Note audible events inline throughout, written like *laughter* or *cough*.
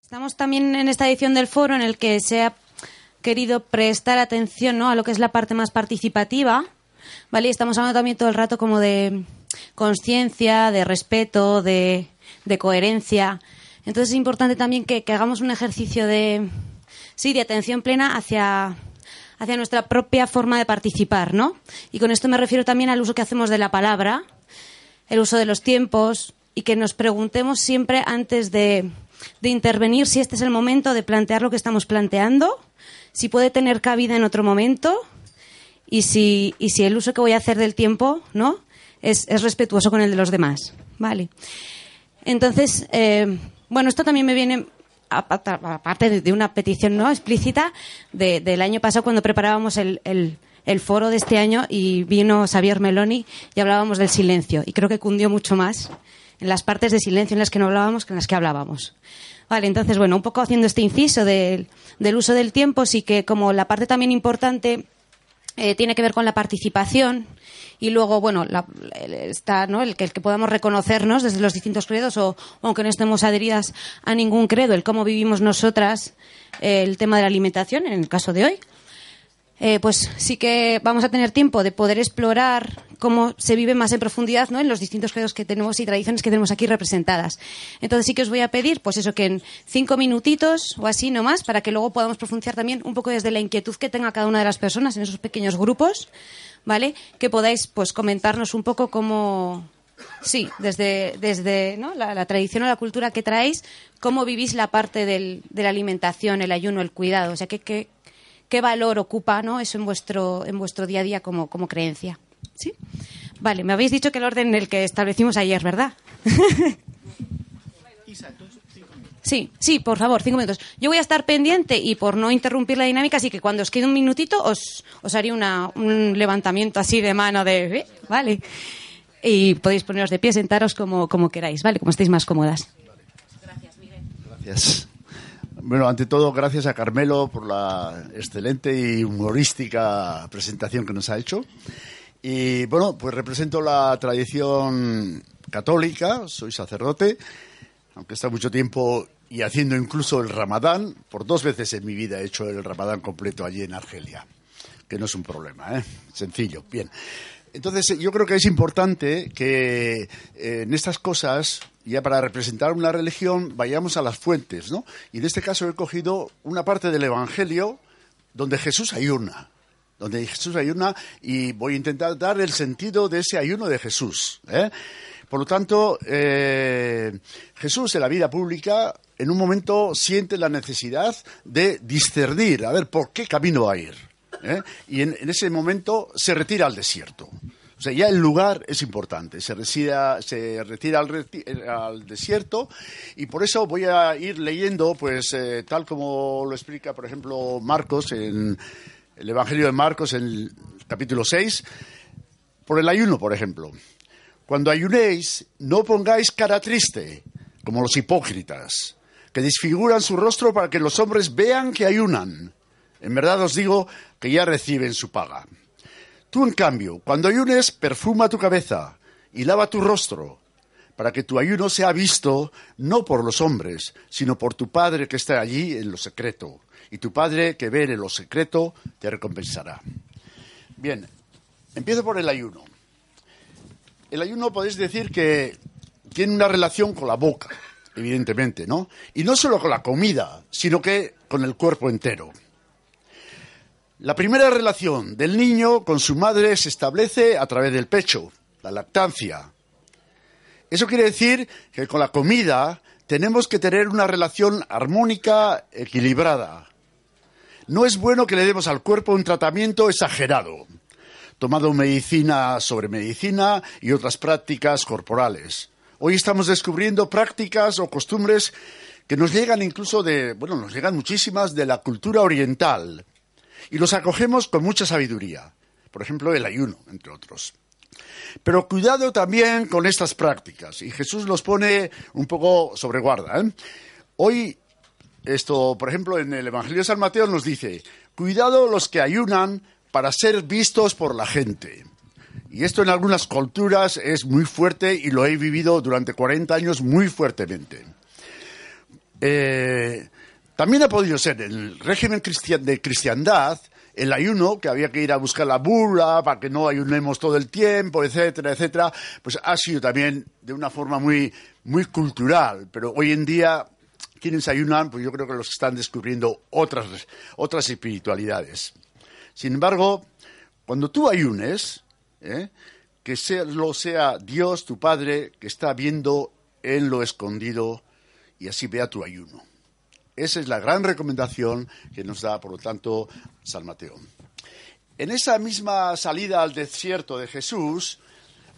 Estamos también en esta edición del foro en el que se ha querido prestar atención ¿no? a lo que es la parte más participativa. ¿vale? estamos hablando también todo el rato como de conciencia, de respeto, de, coherencia. Entonces es importante también que, hagamos un ejercicio de, sí, de atención plena hacia, hacia nuestra propia forma de participar, ¿no? Y con esto me refiero también al uso que hacemos de la palabra, el uso de los tiempos y que nos preguntemos siempre antes de, de intervenir si este es el momento de plantear lo que estamos planteando, si puede tener cabida en otro momento y si, y si el uso que voy a hacer del tiempo ¿no? es, respetuoso con el de los demás. Vale. Entonces, eh, bueno, esto también me viene aparte de una petición no explícita del año pasado cuando preparábamos el, el, foro de este año y vino Xavier Meloni y hablábamos del silencio y creo que cundió mucho más en las partes de silencio en las que no hablábamos que en las que hablábamos. Vale, entonces, bueno, un poco haciendo este inciso del, uso del tiempo, sí que como la parte también importante eh, tiene que ver con la participación y luego, bueno, está, ¿no? el, que, el que podamos reconocernos desde los distintos credos o, aunque no estemos adheridas a ningún credo, el cómo vivimos nosotras eh, el tema de la alimentación, en el caso de hoy. Eh, pues sí que vamos a tener tiempo de poder explorar cómo se vive más en profundidad ¿no? en los distintos credos que tenemos y tradiciones que tenemos aquí representadas. Entonces sí que os voy a pedir, pues eso, que en cinco minutitos o así nomás, para que luego podamos profundizar también un poco desde la inquietud que tenga cada una de las personas en esos pequeños grupos, ¿vale? Que podáis pues comentarnos un poco cómo, Sí, desde, desde ¿no? la, tradición o la cultura que traéis, cómo vivís la parte del, de la alimentación, el ayuno, el cuidado. O sea, ¿qué, qué valor ocupa ¿no? eso en vuestro, en vuestro día a día como, como creencia. ¿Sí? Vale, me habéis dicho que el orden en el que establecimos ayer, ¿verdad? *laughs* Sí, sí, por favor, cinco minutos. Yo voy a estar pendiente y por no interrumpir la dinámica, así que cuando os quede un minutito os, os haré una, un levantamiento así de mano de... ¿eh? Vale. Y podéis poneros de pie, sentaros como, como queráis, ¿vale? Como estéis más cómodas. Gracias, Miguel. Gracias. Bueno, ante todo, gracias a Carmelo por la excelente y humorística presentación que nos ha hecho. Y bueno, pues represento la tradición católica, soy sacerdote, aunque está mucho tiempo y haciendo incluso el ramadán. Por dos veces en mi vida he hecho el ramadán completo allí en Argelia, que no es un problema, ¿eh? Sencillo, bien. Entonces, yo creo que es importante que eh, en estas cosas ya para representar una religión vayamos a las fuentes, ¿no? Y en este caso he cogido una parte del Evangelio donde Jesús ayuna, donde Jesús ayuna y voy a intentar dar el sentido de ese ayuno de Jesús. ¿eh? Por lo tanto, eh, Jesús en la vida pública en un momento siente la necesidad de discernir, a ver, ¿por qué camino va a ir? ¿Eh? Y en ese momento se retira al desierto. O sea, ya el lugar es importante. Se, retira al, desierto y por eso voy a ir leyendo, pues, eh, tal como lo explica, por ejemplo, Marcos en el Evangelio de Marcos, en el capítulo 6, por el ayuno, por ejemplo. Cuando ayunéis, no pongáis cara triste, como los hipócritas, que desfiguran su rostro para que los hombres vean que ayunan. En verdad os digo que ya reciben su paga. Tú, en cambio, cuando ayunes, perfuma tu cabeza y lava tu rostro, para que tu ayuno sea visto no por los hombres, sino por tu Padre que está allí en lo secreto. Y tu Padre que ve en lo secreto te recompensará. Bien, empiezo por el ayuno. El ayuno podéis decir que tiene una relación con la boca, evidentemente, ¿no? Y no solo con la comida, sino que con el cuerpo entero. La primera relación del niño con su madre se establece a través del pecho, la lactancia. Eso quiere decir que con la comida tenemos que tener una relación armónica, equilibrada. No es bueno que le demos al cuerpo un tratamiento exagerado, tomando medicina sobre medicina y otras prácticas corporales. Hoy estamos descubriendo prácticas o costumbres que nos llegan incluso de, bueno, nos llegan muchísimas de la cultura oriental, y los acogemos con mucha sabiduría. Por ejemplo, el ayuno, entre otros. Pero cuidado también con estas prácticas, y Jesús los pone un poco sobre guarda. ¿eh? Hoy, esto, por ejemplo, en el Evangelio de San Mateo nos dice, cuidado los que ayunan para ser vistos por la gente. Y esto en algunas culturas es muy fuerte y lo he vivido durante 40 años muy fuertemente. Eh, también ha podido ser el régimen de cristiandad, el ayuno, que había que ir a buscar la burla para que no ayunemos todo el tiempo, etcétera, etcétera, pues ha sido también de una forma muy, muy cultural. Pero hoy en día, quienes ayunan, pues yo creo que los están descubriendo otras, otras espiritualidades. Sin embargo, cuando tú ayunes, ¿eh? que sea, lo sea Dios, tu Padre, que está viendo en lo escondido y así vea tu ayuno. Esa es la gran recomendación que nos da, por lo tanto, San Mateo. En esa misma salida al desierto de Jesús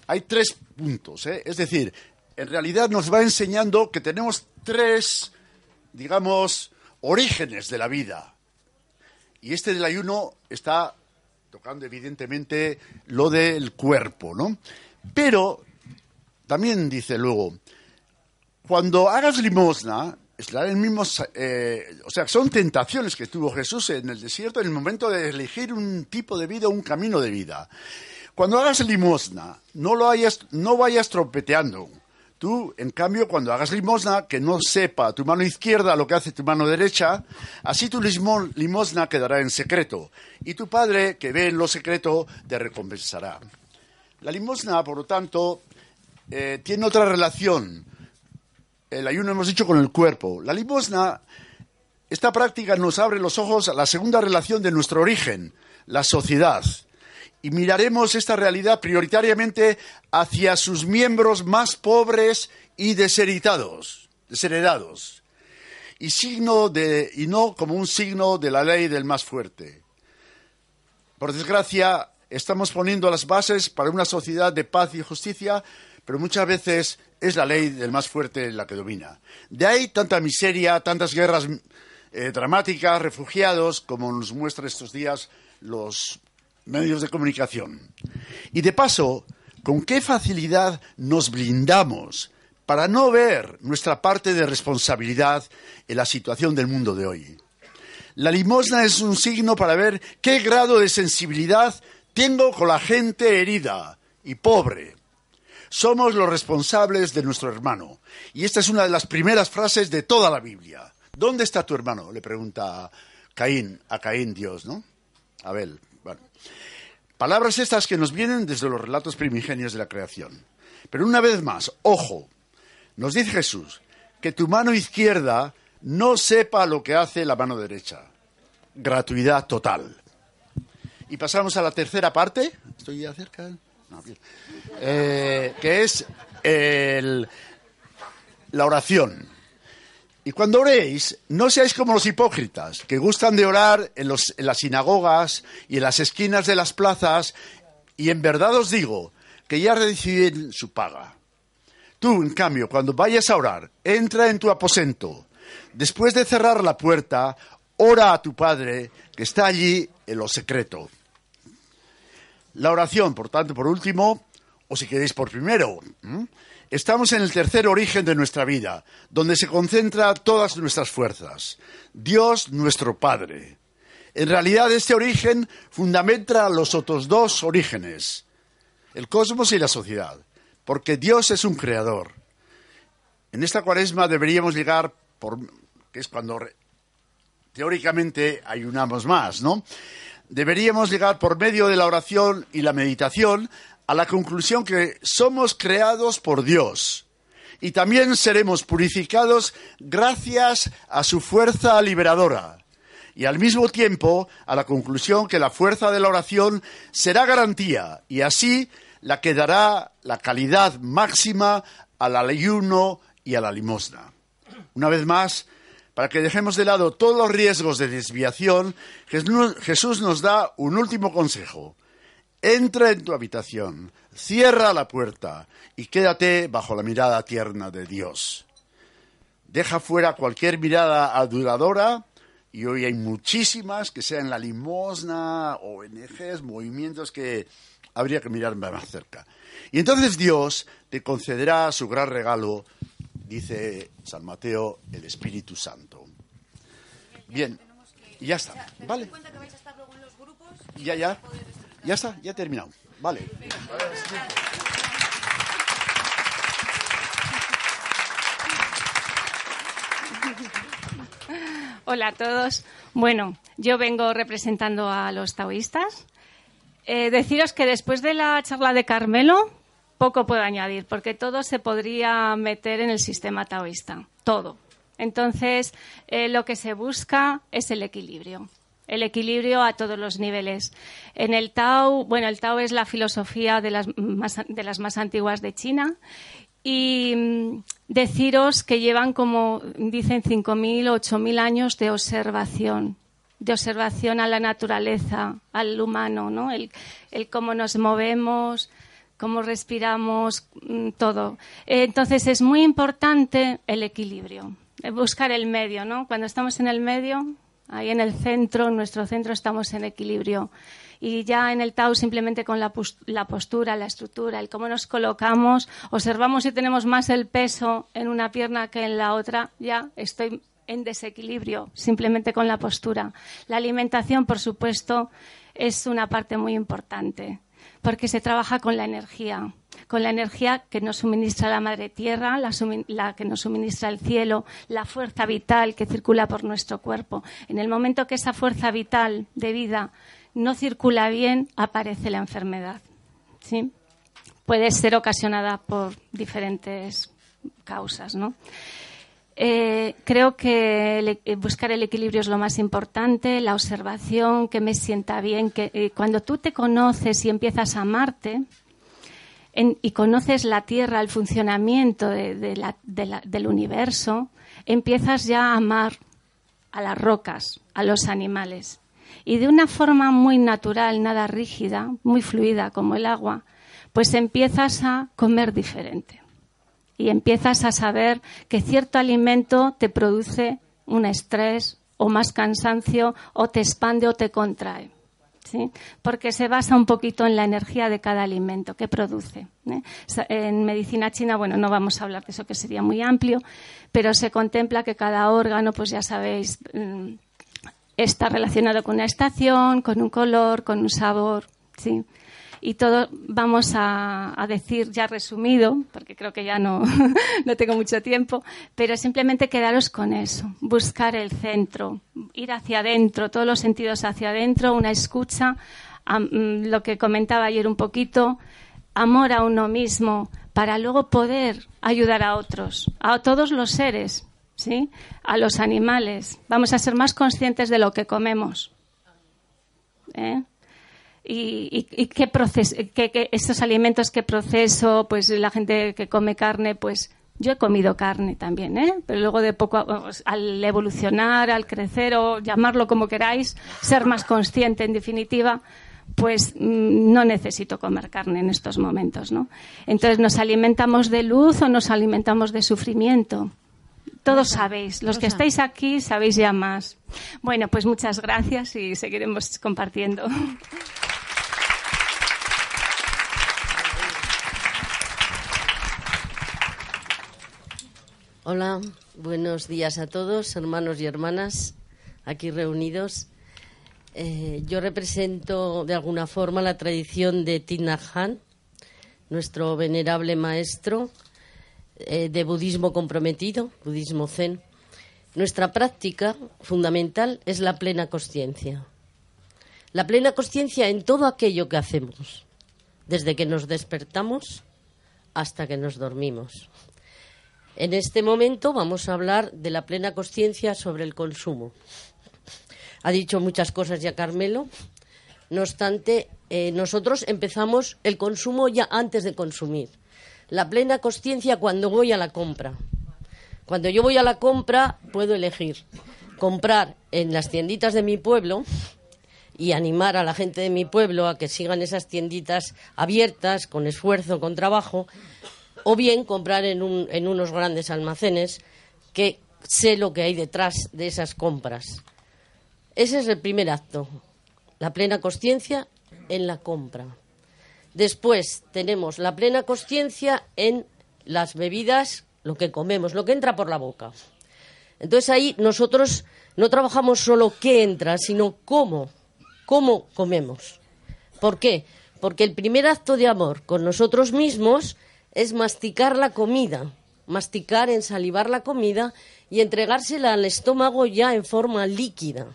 hay tres puntos. ¿eh? Es decir, en realidad nos va enseñando que tenemos tres, digamos, orígenes de la vida. Y este del ayuno está tocando evidentemente lo del cuerpo, ¿no? Pero también dice luego, cuando hagas limosna, el mismo, eh, o sea, son tentaciones que tuvo Jesús en el desierto en el momento de elegir un tipo de vida, un camino de vida. Cuando hagas limosna, no lo no vayas trompeteando. Tú, en cambio, cuando hagas limosna, que no sepa tu mano izquierda lo que hace tu mano derecha, así tu limosna quedará en secreto, y tu Padre, que ve en lo secreto, te recompensará. La limosna, por lo tanto, eh, tiene otra relación. El ayuno hemos dicho con el cuerpo. La limosna, esta práctica nos abre los ojos a la segunda relación de nuestro origen, la sociedad y miraremos esta realidad prioritariamente hacia sus miembros más pobres y desheredados, desheredados y, signo de, y no como un signo de la ley del más fuerte. Por desgracia, estamos poniendo las bases para una sociedad de paz y justicia, pero muchas veces es la ley del más fuerte la que domina. De ahí tanta miseria, tantas guerras eh, dramáticas, refugiados, como nos muestran estos días los medios de comunicación. Y de paso, con qué facilidad nos blindamos para no ver nuestra parte de responsabilidad en la situación del mundo de hoy. La limosna es un signo para ver qué grado de sensibilidad tengo con la gente herida y pobre. Somos los responsables de nuestro hermano. Y esta es una de las primeras frases de toda la Biblia. ¿Dónde está tu hermano? Le pregunta Caín, a Caín Dios, ¿no? Abel. Palabras estas que nos vienen desde los relatos primigenios de la creación. Pero una vez más, ojo, nos dice Jesús que tu mano izquierda no sepa lo que hace la mano derecha. Gratuidad total. Y pasamos a la tercera parte. ¿Estoy ya cerca? No, eh, que es la oración. Y cuando oréis, no seáis como los hipócritas, que gustan de orar en, las sinagogas y en las esquinas de las plazas, y en verdad os digo que ya reciben su paga. Tú, en cambio, cuando vayas a orar, entra en tu aposento. Después de cerrar la puerta, ora a tu Padre que está allí en lo secreto. La oración, por tanto, por último, o si queréis por primero, Estamos en el tercer origen de nuestra vida, donde se concentran todas nuestras fuerzas. Dios nuestro Padre. En realidad este origen fundamenta los otros dos orígenes, el cosmos y la sociedad, porque Dios es un creador. En esta cuaresma deberíamos llegar, por, que es cuando teóricamente ayunamos más, ¿no? Deberíamos llegar por medio de la oración y la meditación a la conclusión que somos creados por Dios y también seremos purificados gracias a su fuerza liberadora y al mismo tiempo a la conclusión que la fuerza de la oración será garantía y así la que dará la calidad máxima al ayuno y a la limosna. Una vez más, para que dejemos de lado todos los riesgos de desviación, Jesús nos da un último consejo. Entra en tu habitación, cierra la puerta y quédate bajo la mirada tierna de Dios. Deja fuera cualquier mirada aduladora y hoy hay muchísimas que sean la limosna, ONGs, movimientos que habría que mirar más cerca. Y entonces Dios te concederá su gran regalo, dice San Mateo, el Espíritu Santo. Bien, y ya está. ¿Vale? Ya, ya. Ya está, ya he terminado. Vale. Hola a todos. Bueno, yo vengo representando a los taoístas. Eh, deciros que después de la charla de Carmelo, poco puedo añadir, porque todo se podría meter en el sistema taoísta. Todo. Entonces, eh, lo que se busca es el equilibrio. El equilibrio a todos los niveles. En el Tao, bueno, el Tao es la filosofía de las más, de las más antiguas de China y mm, deciros que llevan como dicen 5.000 o 8.000 años de observación, de observación a la naturaleza, al humano, ¿no? El, el cómo nos movemos, cómo respiramos, mm, todo. Entonces es muy importante el equilibrio, buscar el medio, ¿no? Cuando estamos en el medio, ahí en el centro, en nuestro centro estamos en equilibrio y ya en el Tao simplemente con la, postura, la estructura, el cómo nos colocamos, observamos si tenemos más el peso en una pierna que en la otra, ya estoy en desequilibrio simplemente con la postura. La alimentación, por supuesto, es una parte muy importante porque se trabaja con la energía, con la energía que nos suministra la madre tierra, la, la, que nos suministra el cielo, la fuerza vital que circula por nuestro cuerpo. En el momento que esa fuerza vital de vida no circula bien, aparece la enfermedad. ¿sí? Puede ser ocasionada por diferentes causas. ¿no? Eh, creo que eh, buscar el equilibrio es lo más importante, la observación, que me sienta bien, que eh, cuando tú te conoces y empiezas a amarte y conoces la Tierra, el funcionamiento del universo, empiezas ya a amar a las rocas, a los animales y de una forma muy natural, nada rígida, muy fluida como el agua, pues empiezas a comer diferente y empiezas a saber que cierto alimento te produce un estrés o más cansancio o te expande o te contrae. ¿Sí? porque se basa un poquito en la energía de cada alimento que produce. ¿eh? En medicina china, bueno, no vamos a hablar de eso que sería muy amplio, pero se contempla que cada órgano, pues ya sabéis, mm, está relacionado con una estación, con un color, con un sabor, ¿sí? Y todo vamos a, decir ya resumido, porque creo que ya no, *laughs* no tengo mucho tiempo, pero simplemente quedaros con eso, buscar el centro, ir hacia adentro, todos los sentidos hacia adentro, una escucha, mm, lo que comentaba ayer un poquito, amor a uno mismo, para luego poder ayudar a otros, a todos los seres, ¿sí? a los animales. Vamos a ser más conscientes de lo que comemos. ¿eh? Y, y, qué, proceso, estos alimentos que proceso, pues la gente que come carne, pues yo he comido carne también, ¿eh? pero luego de poco, al evolucionar, al crecer o llamarlo como queráis, ser más consciente en definitiva, pues mm, no necesito comer carne en estos momentos, ¿no? Entonces, ¿nos alimentamos de luz o nos alimentamos de sufrimiento? Todos sabéis, los que estáis aquí sabéis ya más. Bueno, pues muchas gracias y seguiremos compartiendo. Hola, buenos días a todos, hermanos y hermanas aquí reunidos. Eh, yo represento de alguna forma la tradición de Tina Han, nuestro venerable maestro, eh, de budismo comprometido, budismo zen, nuestra práctica fundamental es la plena conciencia. La plena conciencia en todo aquello que hacemos, desde que nos despertamos hasta que nos dormimos. En este momento vamos a hablar de la plena conciencia sobre el consumo. Ha dicho muchas cosas ya Carmelo. No obstante, eh, nosotros empezamos el consumo ya antes de consumir la plena conciencia cuando voy a la compra. Cuando yo voy a la compra puedo elegir comprar en las tienditas de mi pueblo y animar a la gente de mi pueblo a que sigan esas tienditas abiertas, con esfuerzo, con trabajo, o bien comprar en, en unos grandes almacenes que sé lo que hay detrás de esas compras. Ese es el primer acto, la plena conciencia en la compra. Después tenemos la plena conciencia en las bebidas, lo que comemos, lo que entra por la boca. Entonces ahí nosotros no trabajamos solo qué entra, sino cómo, cómo comemos. ¿Por qué? Porque el primer acto de amor con nosotros mismos es masticar la comida, masticar, ensalivar la comida y entregársela al estómago ya en forma líquida.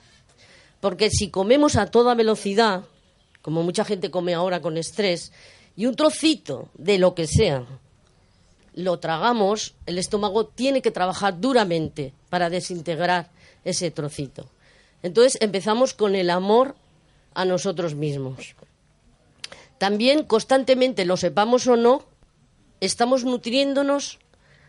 Porque si comemos a toda velocidad, como mucha gente come ahora con estrés, y un trocito de lo que sea lo tragamos, el estómago tiene que trabajar duramente para desintegrar ese trocito. Entonces empezamos con el amor a nosotros mismos. También constantemente, lo sepamos o no, estamos nutriéndonos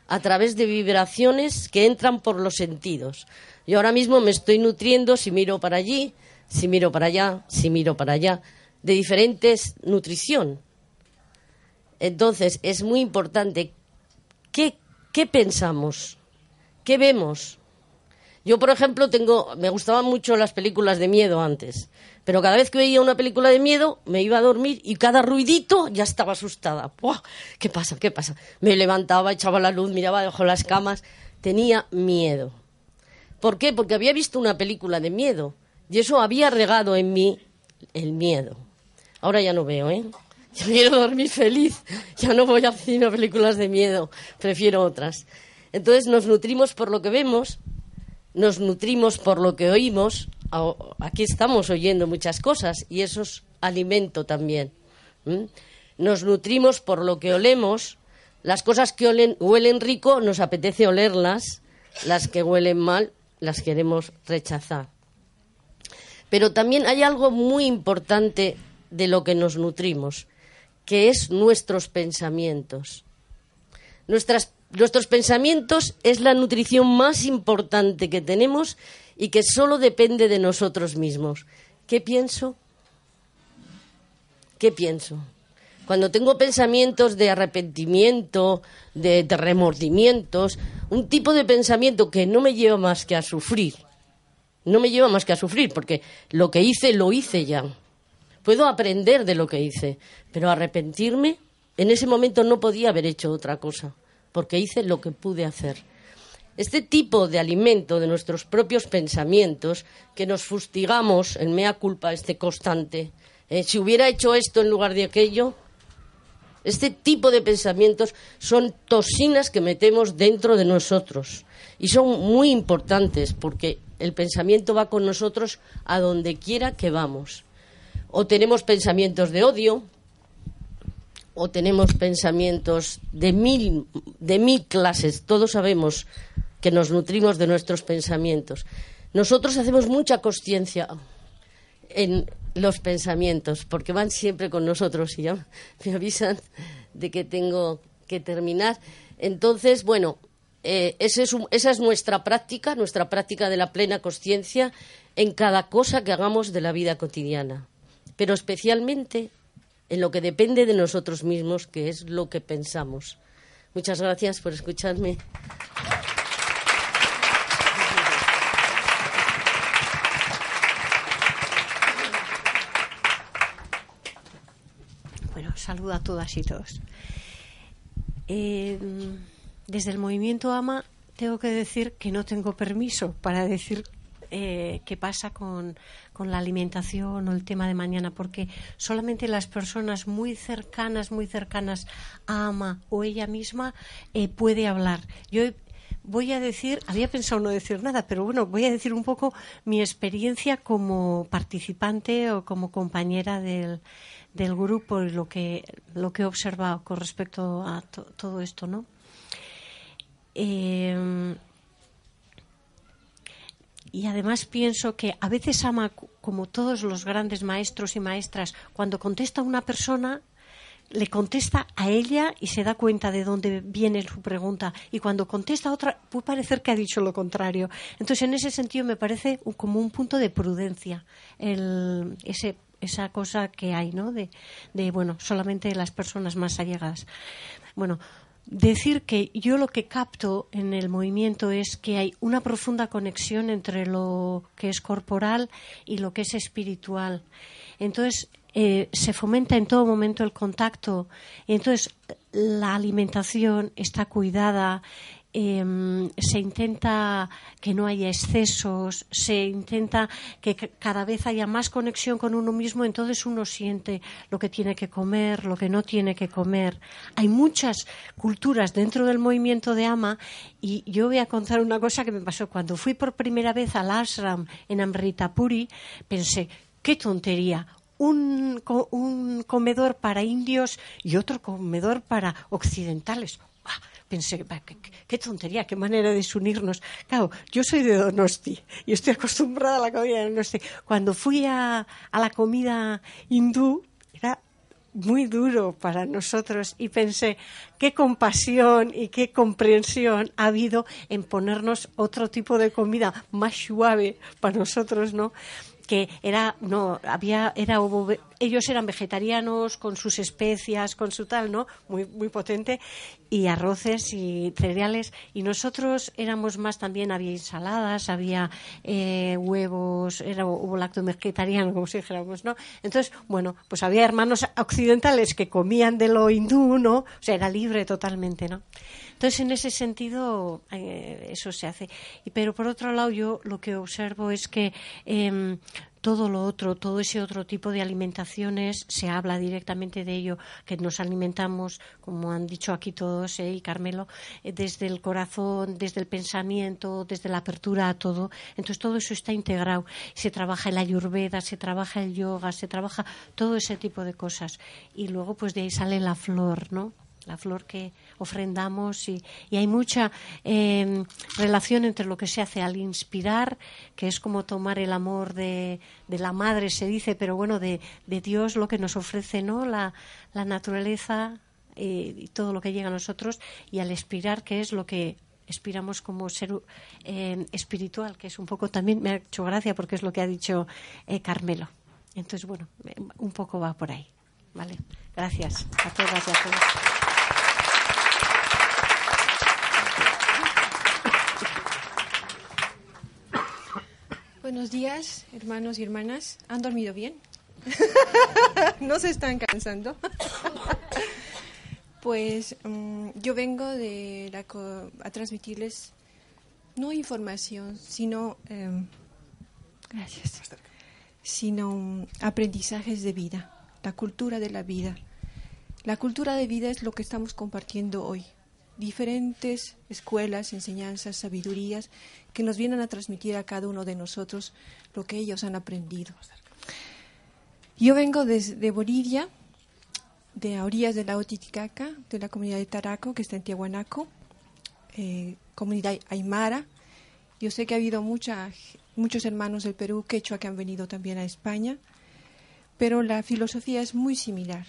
a través de vibraciones que entran por los sentidos. Yo ahora mismo me estoy nutriendo si miro para allí, si miro para allá, si miro para allá, de diferentes nutrición. Entonces, es muy importante qué, qué pensamos, qué vemos. Yo, por ejemplo, tengo, me gustaban mucho las películas de miedo antes, pero cada vez que veía una película de miedo me iba a dormir y cada ruidito ya estaba asustada. ¿Qué pasa? ¿Qué pasa? Me levantaba, echaba la luz, miraba debajo las camas, tenía miedo. ¿Por qué? Porque había visto una película de miedo y eso había regado en mí el miedo. Ahora ya no veo, ¿eh? Yo quiero dormir feliz. Ya no voy a cine películas de miedo. Prefiero otras. Entonces nos nutrimos por lo que vemos, nos nutrimos por lo que oímos. Aquí estamos oyendo muchas cosas y eso es alimento también. Nos nutrimos por lo que olemos. Las cosas que huelen rico nos apetece olerlas. Las que huelen mal las queremos rechazar. Pero también hay algo muy importante de lo que nos nutrimos, que es nuestros pensamientos. Nuestros pensamientos es la nutrición más importante que tenemos y que solo depende de nosotros mismos. ¿Qué pienso? ¿Qué pienso? Cuando tengo pensamientos de arrepentimiento, de, remordimientos, un tipo de pensamiento que no me lleva más que a sufrir, no me lleva más que a sufrir, porque lo que hice lo hice ya. Puedo aprender de lo que hice, pero arrepentirme, en ese momento no podía haber hecho otra cosa, porque hice lo que pude hacer. Este tipo de alimento de nuestros propios pensamientos, que nos fustigamos en mea culpa este constante, eh, si hubiera hecho esto en lugar de aquello, este tipo de pensamientos son toxinas que metemos dentro de nosotros y son muy importantes porque el pensamiento va con nosotros a donde quiera que vamos o tenemos pensamientos de odio, o tenemos pensamientos de mil, de mil clases. Todos sabemos que nos nutrimos de nuestros pensamientos. Nosotros hacemos mucha conciencia en los pensamientos, porque van siempre con nosotros y ya me avisan de que tengo que terminar. Entonces, bueno, eh, es, esa es nuestra práctica, nuestra práctica de la plena conciencia en cada cosa que hagamos de la vida cotidiana pero especialmente en lo que depende de nosotros mismos, que es lo que pensamos. Muchas gracias por escucharme. Bueno, saludo a todas y todos. Eh, desde el movimiento AMA tengo que decir que no tengo permiso para decir eh, qué pasa con, con, la alimentación o el tema de mañana, porque solamente las personas muy cercanas, muy cercanas a Ama o ella misma eh, puede hablar. Yo voy a decir, había pensado no decir nada, pero bueno, voy a decir un poco mi experiencia como participante o como compañera del, del grupo y lo que, lo que he observado con respecto a todo esto, ¿no? Eh, y además pienso que a veces ama, como todos los grandes maestros y maestras, cuando contesta a una persona, le contesta a ella y se da cuenta de dónde viene su pregunta. Y cuando contesta a otra, puede parecer que ha dicho lo contrario. Entonces, en ese sentido, me parece como un punto de prudencia ese, esa cosa que hay, ¿no? De, de, bueno, solamente las personas más allegadas. Bueno, decir que yo lo que capto en el movimiento es que hay una profunda conexión entre lo que es corporal y lo que es espiritual. Entonces, eh, se fomenta en todo momento el contacto. Entonces, la alimentación está cuidada em, se intenta que no haya excesos, se intenta que cada vez haya más conexión con uno mismo, entonces uno siente lo que tiene que comer, lo que no tiene que comer. Hay muchas culturas dentro del movimiento de Ama y yo voy a contar una cosa que me pasó cuando fui por primera vez al ashram en Amritapuri, pensé, qué tontería, un, un, comedor para indios y otro comedor para occidentales. Pensé, qué, tontería, qué manera de desunirnos. Claro, yo soy de Donosti y estoy acostumbrada a la comida de Donosti. Cuando fui a, a la comida hindú, era muy duro para nosotros y pensé qué compasión y qué comprensión ha habido en ponernos otro tipo de comida más suave para nosotros, ¿no? Que era no había era ellos eran vegetarianos con sus especias con su tal no muy muy potente y arroces y cereales. Y nosotros éramos más también había ensaladas había eh, huevos era hubo lacto vegetariano como si dijéramos no entonces bueno pues había hermanos occidentales que comían de lo hindú no o sea era libre totalmente no entonces, en ese sentido, eh, eso se hace. Pero por otro lado, yo lo que observo es que em, todo lo otro, todo ese otro tipo de alimentaciones, se habla directamente de ello, que nos alimentamos, como han dicho aquí todos, eh, y Carmelo, eh, desde el corazón, desde el pensamiento, desde la apertura a todo. Entonces todo eso está integrado. Se trabaja el ayurveda, se trabaja el yoga, se trabaja todo ese tipo de cosas. Y luego, pues de ahí sale la flor, ¿no? la flor que ofrendamos y, hay mucha em, relación entre lo que se hace al inspirar, que es como tomar el amor de, la madre, se dice, pero bueno, de, Dios, lo que nos ofrece, ¿no? La, naturaleza eh, y todo lo que llega a nosotros, y al expirar, que es lo que expiramos como ser em, espiritual, que es un poco también, me ha hecho gracia porque es lo que ha dicho eh, Carmelo. Entonces, bueno, un poco va por ahí. ¿Vale? Gracias a todas y a todos. Buenos días, hermanos y hermanas. ¿Han dormido bien? *laughs* ¿No se están cansando? *laughs* pues mm, yo vengo de a transmitirles no información, sino em, gracias, sino mm, aprendizajes de vida, la cultura de la vida. La cultura de vida es lo que estamos compartiendo hoy diferentes escuelas, enseñanzas, sabidurías que nos vienen a transmitir a cada uno de nosotros lo que ellos han aprendido. Yo vengo desde Bolivia, de orillas de la Otiticaca, de la comunidad de Taraco, que está en Tiahuanaco, eh, comunidad aymara. Yo sé que ha habido mucha, muchos hermanos del Perú quechua que han venido también a España, pero la filosofía es muy similar.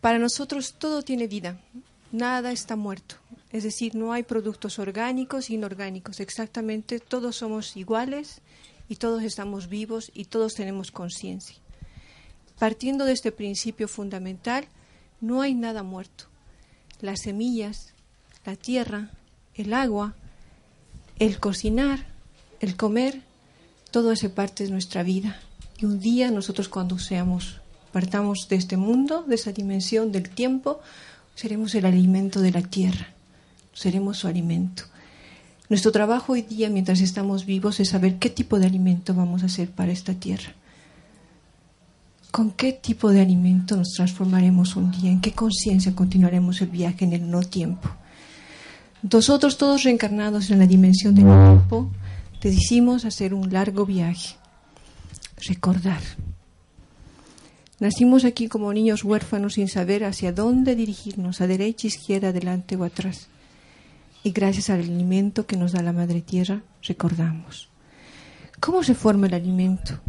Para nosotros todo tiene vida, nada está muerto. Es decir, no hay productos orgánicos e inorgánicos. Exactamente, todos somos iguales y todos estamos vivos y todos tenemos conciencia. Partiendo de este principio fundamental, no hay nada muerto. Las semillas, la tierra, el agua, el cocinar, el comer, todo hace parte de nuestra vida. Y un día nosotros cuando seamos, partamos de este mundo, de esa dimensión del tiempo, seremos el alimento de la tierra, seremos su alimento. Nuestro trabajo hoy día, mientras estamos vivos, es saber qué tipo de alimento vamos a hacer para esta tierra. ¿Con qué tipo de alimento nos transformaremos un día? ¿En qué conciencia continuaremos el viaje en el no tiempo? Nosotros, todos reencarnados en la dimensión del tiempo, decidimos hacer un largo viaje, recordar, Nacimos aquí como niños huérfanos sin saber hacia dónde dirigirnos, a derecha, izquierda, adelante o atrás. Y gracias al alimento que nos da la Madre Tierra, recordamos. ¿Cómo se forma el alimento?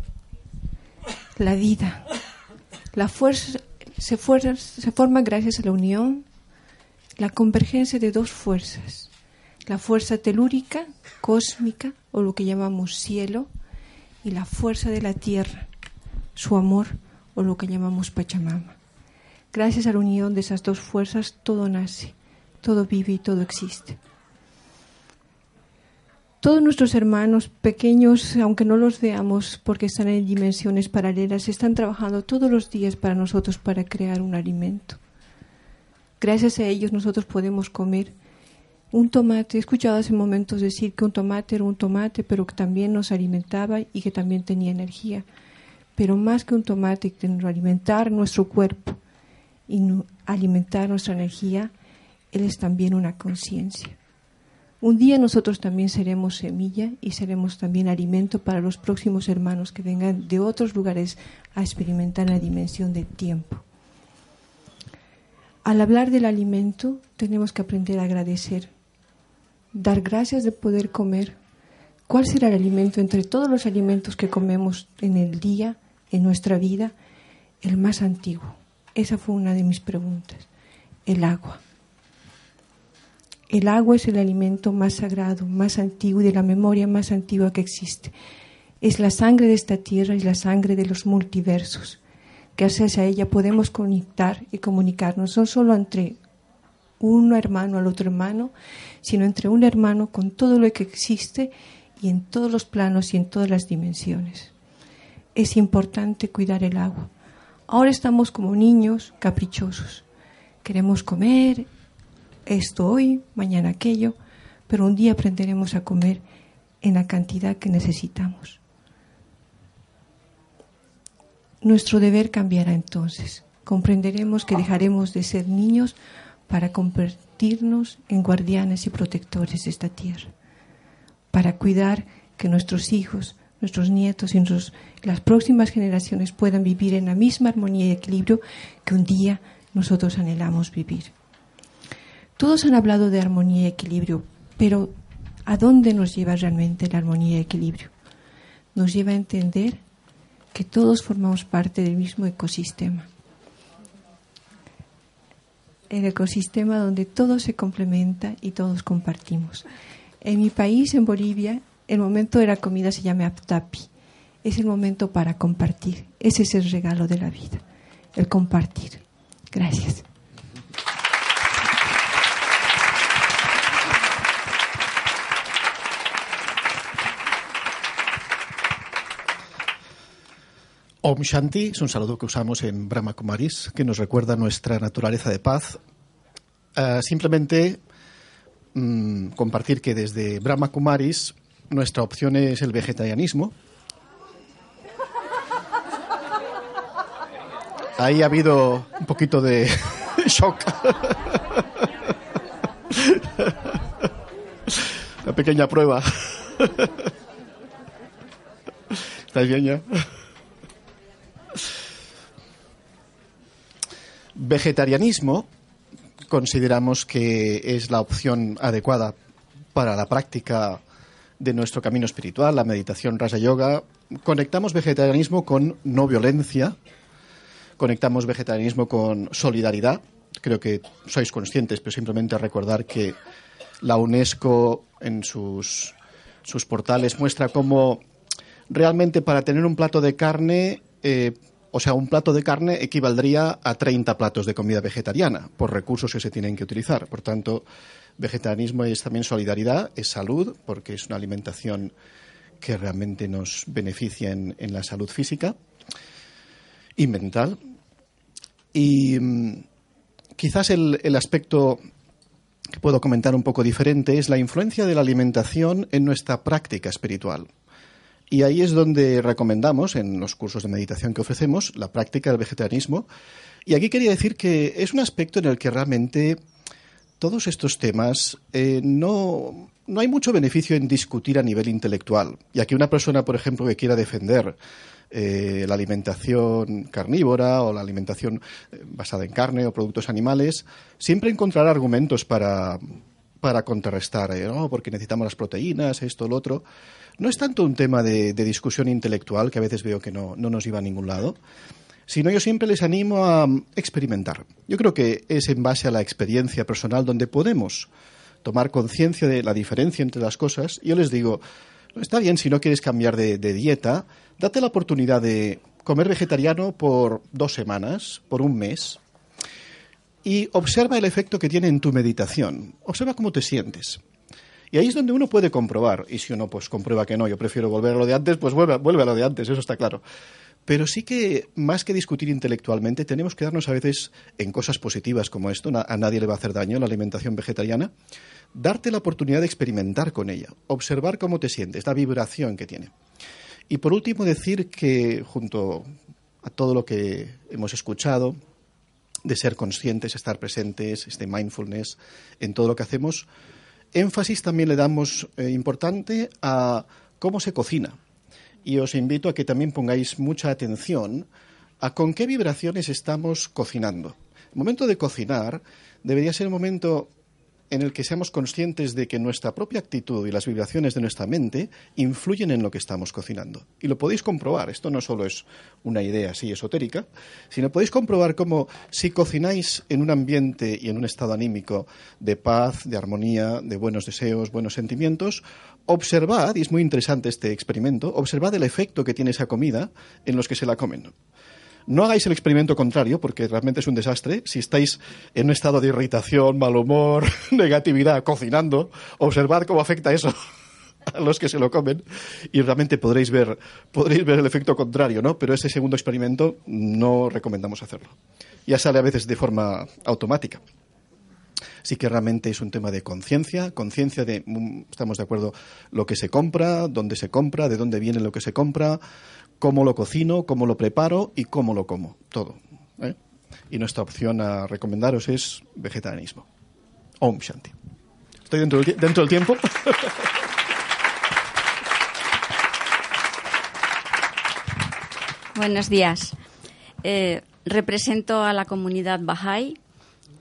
La vida. La fuerza se, se forma gracias a la unión, la convergencia de dos fuerzas. La fuerza telúrica, cósmica, o lo que llamamos cielo, y la fuerza de la tierra, su amor o lo que llamamos Pachamama. Gracias a la unión de esas dos fuerzas todo nace, todo vive y todo existe. Todos nuestros hermanos pequeños, aunque no los veamos porque están en dimensiones paralelas, están trabajando todos los días para nosotros para crear un alimento. Gracias a ellos nosotros podemos comer Un tomate, he escuchado hace momentos decir que un tomate era un tomate, pero que también nos alimentaba y que también tenía energía. Pero más que un tomate, que alimentar nuestro cuerpo y alimentar nuestra energía, Él es también una conciencia. Un día nosotros también seremos semilla y seremos también alimento para los próximos hermanos que vengan de otros lugares a experimentar la dimensión del tiempo. Al hablar del alimento, tenemos que aprender a agradecer, dar gracias de poder comer. ¿Cuál será el alimento entre todos los alimentos que comemos en el día, en nuestra vida? El más antiguo. Esa fue una de mis preguntas. El agua. El agua es el alimento más sagrado, más antiguo y de la memoria más antigua que existe. Es la sangre de esta tierra y la sangre de los multiversos. Gracias a ella podemos conectar y comunicarnos no solo entre un hermano al otro hermano, sino entre un hermano con todo lo que existe y en todos los planos y en todas las dimensiones. Es importante cuidar el agua. Ahora estamos como niños caprichosos. Queremos comer esto hoy, mañana aquello, pero un día aprenderemos a comer en la cantidad que necesitamos. Nuestro deber cambiará entonces. Comprenderemos que dejaremos de ser niños para convertirnos en guardianes y protectores de esta tierra, para cuidar que nuestros hijos, nuestros nietos y las próximas generaciones puedan vivir en la misma armonía y equilibrio que un día nosotros anhelamos vivir. Todos han hablado de armonía y equilibrio, pero ¿a dónde nos lleva realmente la armonía y equilibrio? Nos lleva a entender que todos formamos parte del mismo ecosistema. El ecosistema donde todo se complementa y todos compartimos. En mi país, en Bolivia, el momento de la comida se llama aptapi. Es el momento para compartir. Ese es el regalo de la vida, el compartir. Gracias. Om Shanti es un saludo que usamos en Brahma Kumaris, que nos recuerda nuestra naturaleza de paz. Uh, simplemente mmm, compartir que desde Brahma Kumaris nuestra opción es el vegetarianismo. Ahí ha habido un poquito de *laughs* shock. Una pequeña prueba. ¿Estáis bien ya? Vegetarianismo consideramos que es la opción adecuada para la práctica de nuestro camino espiritual, la meditación Rasa Yoga. Conectamos vegetarianismo con no violencia, conectamos vegetarianismo con solidaridad. Creo que sois conscientes, pero simplemente recordar que la UNESCO en sus, sus portales muestra cómo realmente para tener un plato de carne eh, o sea, un plato de carne equivaldría a 30 platos de comida vegetariana por recursos que se tienen que utilizar. Por tanto, vegetarianismo es también solidaridad, es salud, porque es una alimentación que realmente nos beneficia en, la salud física y mental. Y mm, quizás el aspecto que puedo comentar un poco diferente es la influencia de la alimentación en nuestra práctica espiritual. Y ahí es donde recomendamos, en los cursos de meditación que ofrecemos, la práctica del vegetarianismo. Y aquí quería decir que es un aspecto en el que realmente todos estos temas eh, no, no hay mucho beneficio en discutir a nivel intelectual. Y aquí una persona, por ejemplo, que quiera defender eh, la alimentación carnívora o la alimentación eh, basada en carne o productos animales, siempre encontrará argumentos para, para contrarrestar, ¿no? porque necesitamos las proteínas, esto, lo otro no es tanto un tema de, discusión intelectual, que a veces veo que no, no, nos lleva a ningún lado, sino yo siempre les animo a experimentar. Yo creo que es en base a la experiencia personal donde podemos tomar conciencia de la diferencia entre las cosas. Yo les digo, está bien si no quieres cambiar de, dieta, date la oportunidad de comer vegetariano por dos semanas, por un mes, y observa el efecto que tiene en tu meditación. Observa cómo te sientes. Y ahí es donde uno puede comprobar. Y si uno pues comprueba que no, yo prefiero volver a lo de antes, pues vuelve a lo de antes, eso está claro. Pero sí que, más que discutir intelectualmente, tenemos que darnos a veces en cosas positivas como esto, a nadie le va a hacer daño la alimentación vegetariana, darte la oportunidad de experimentar con ella, observar cómo te sientes, la vibración que tiene. Y por último, decir que junto a todo lo que hemos escuchado, de ser conscientes, estar presentes, este mindfulness en todo lo que hacemos, énfasis también le damos eh, importante a cómo se cocina. Y os invito a que también pongáis mucha atención a con qué vibraciones estamos cocinando. El momento de cocinar debería ser un momento en el que seamos conscientes de que nuestra propia actitud y las vibraciones de nuestra mente influyen en lo que estamos cocinando. Y lo podéis comprobar, esto no solo es una idea así esotérica, sino podéis comprobar cómo si cocináis en un ambiente y en un estado anímico de paz, de armonía, de buenos deseos, buenos sentimientos, observad, y es muy interesante este experimento, observad el efecto que tiene esa comida en los que se la comen. No hagáis el experimento contrario, porque realmente es un desastre. Si estáis en un estado de irritación, mal humor, *laughs* negatividad, cocinando, observad cómo afecta eso *laughs* a los que se lo comen y realmente podréis ver, podréis ver el efecto contrario, ¿no? Pero ese segundo experimento no recomendamos hacerlo. Ya sale a veces de forma automática. Sí que realmente es un tema de conciencia, conciencia de, mm, estamos de acuerdo, lo que se compra, dónde se compra, de dónde viene lo que se compra, cómo lo cocino, cómo lo preparo y cómo lo como, todo. ¿eh? Y nuestra opción a recomendaros es vegetarianismo. Om Shanti. ¿Estoy dentro del, tiempo? *laughs* Buenos días. Eh, represento a la comunidad Bahá'í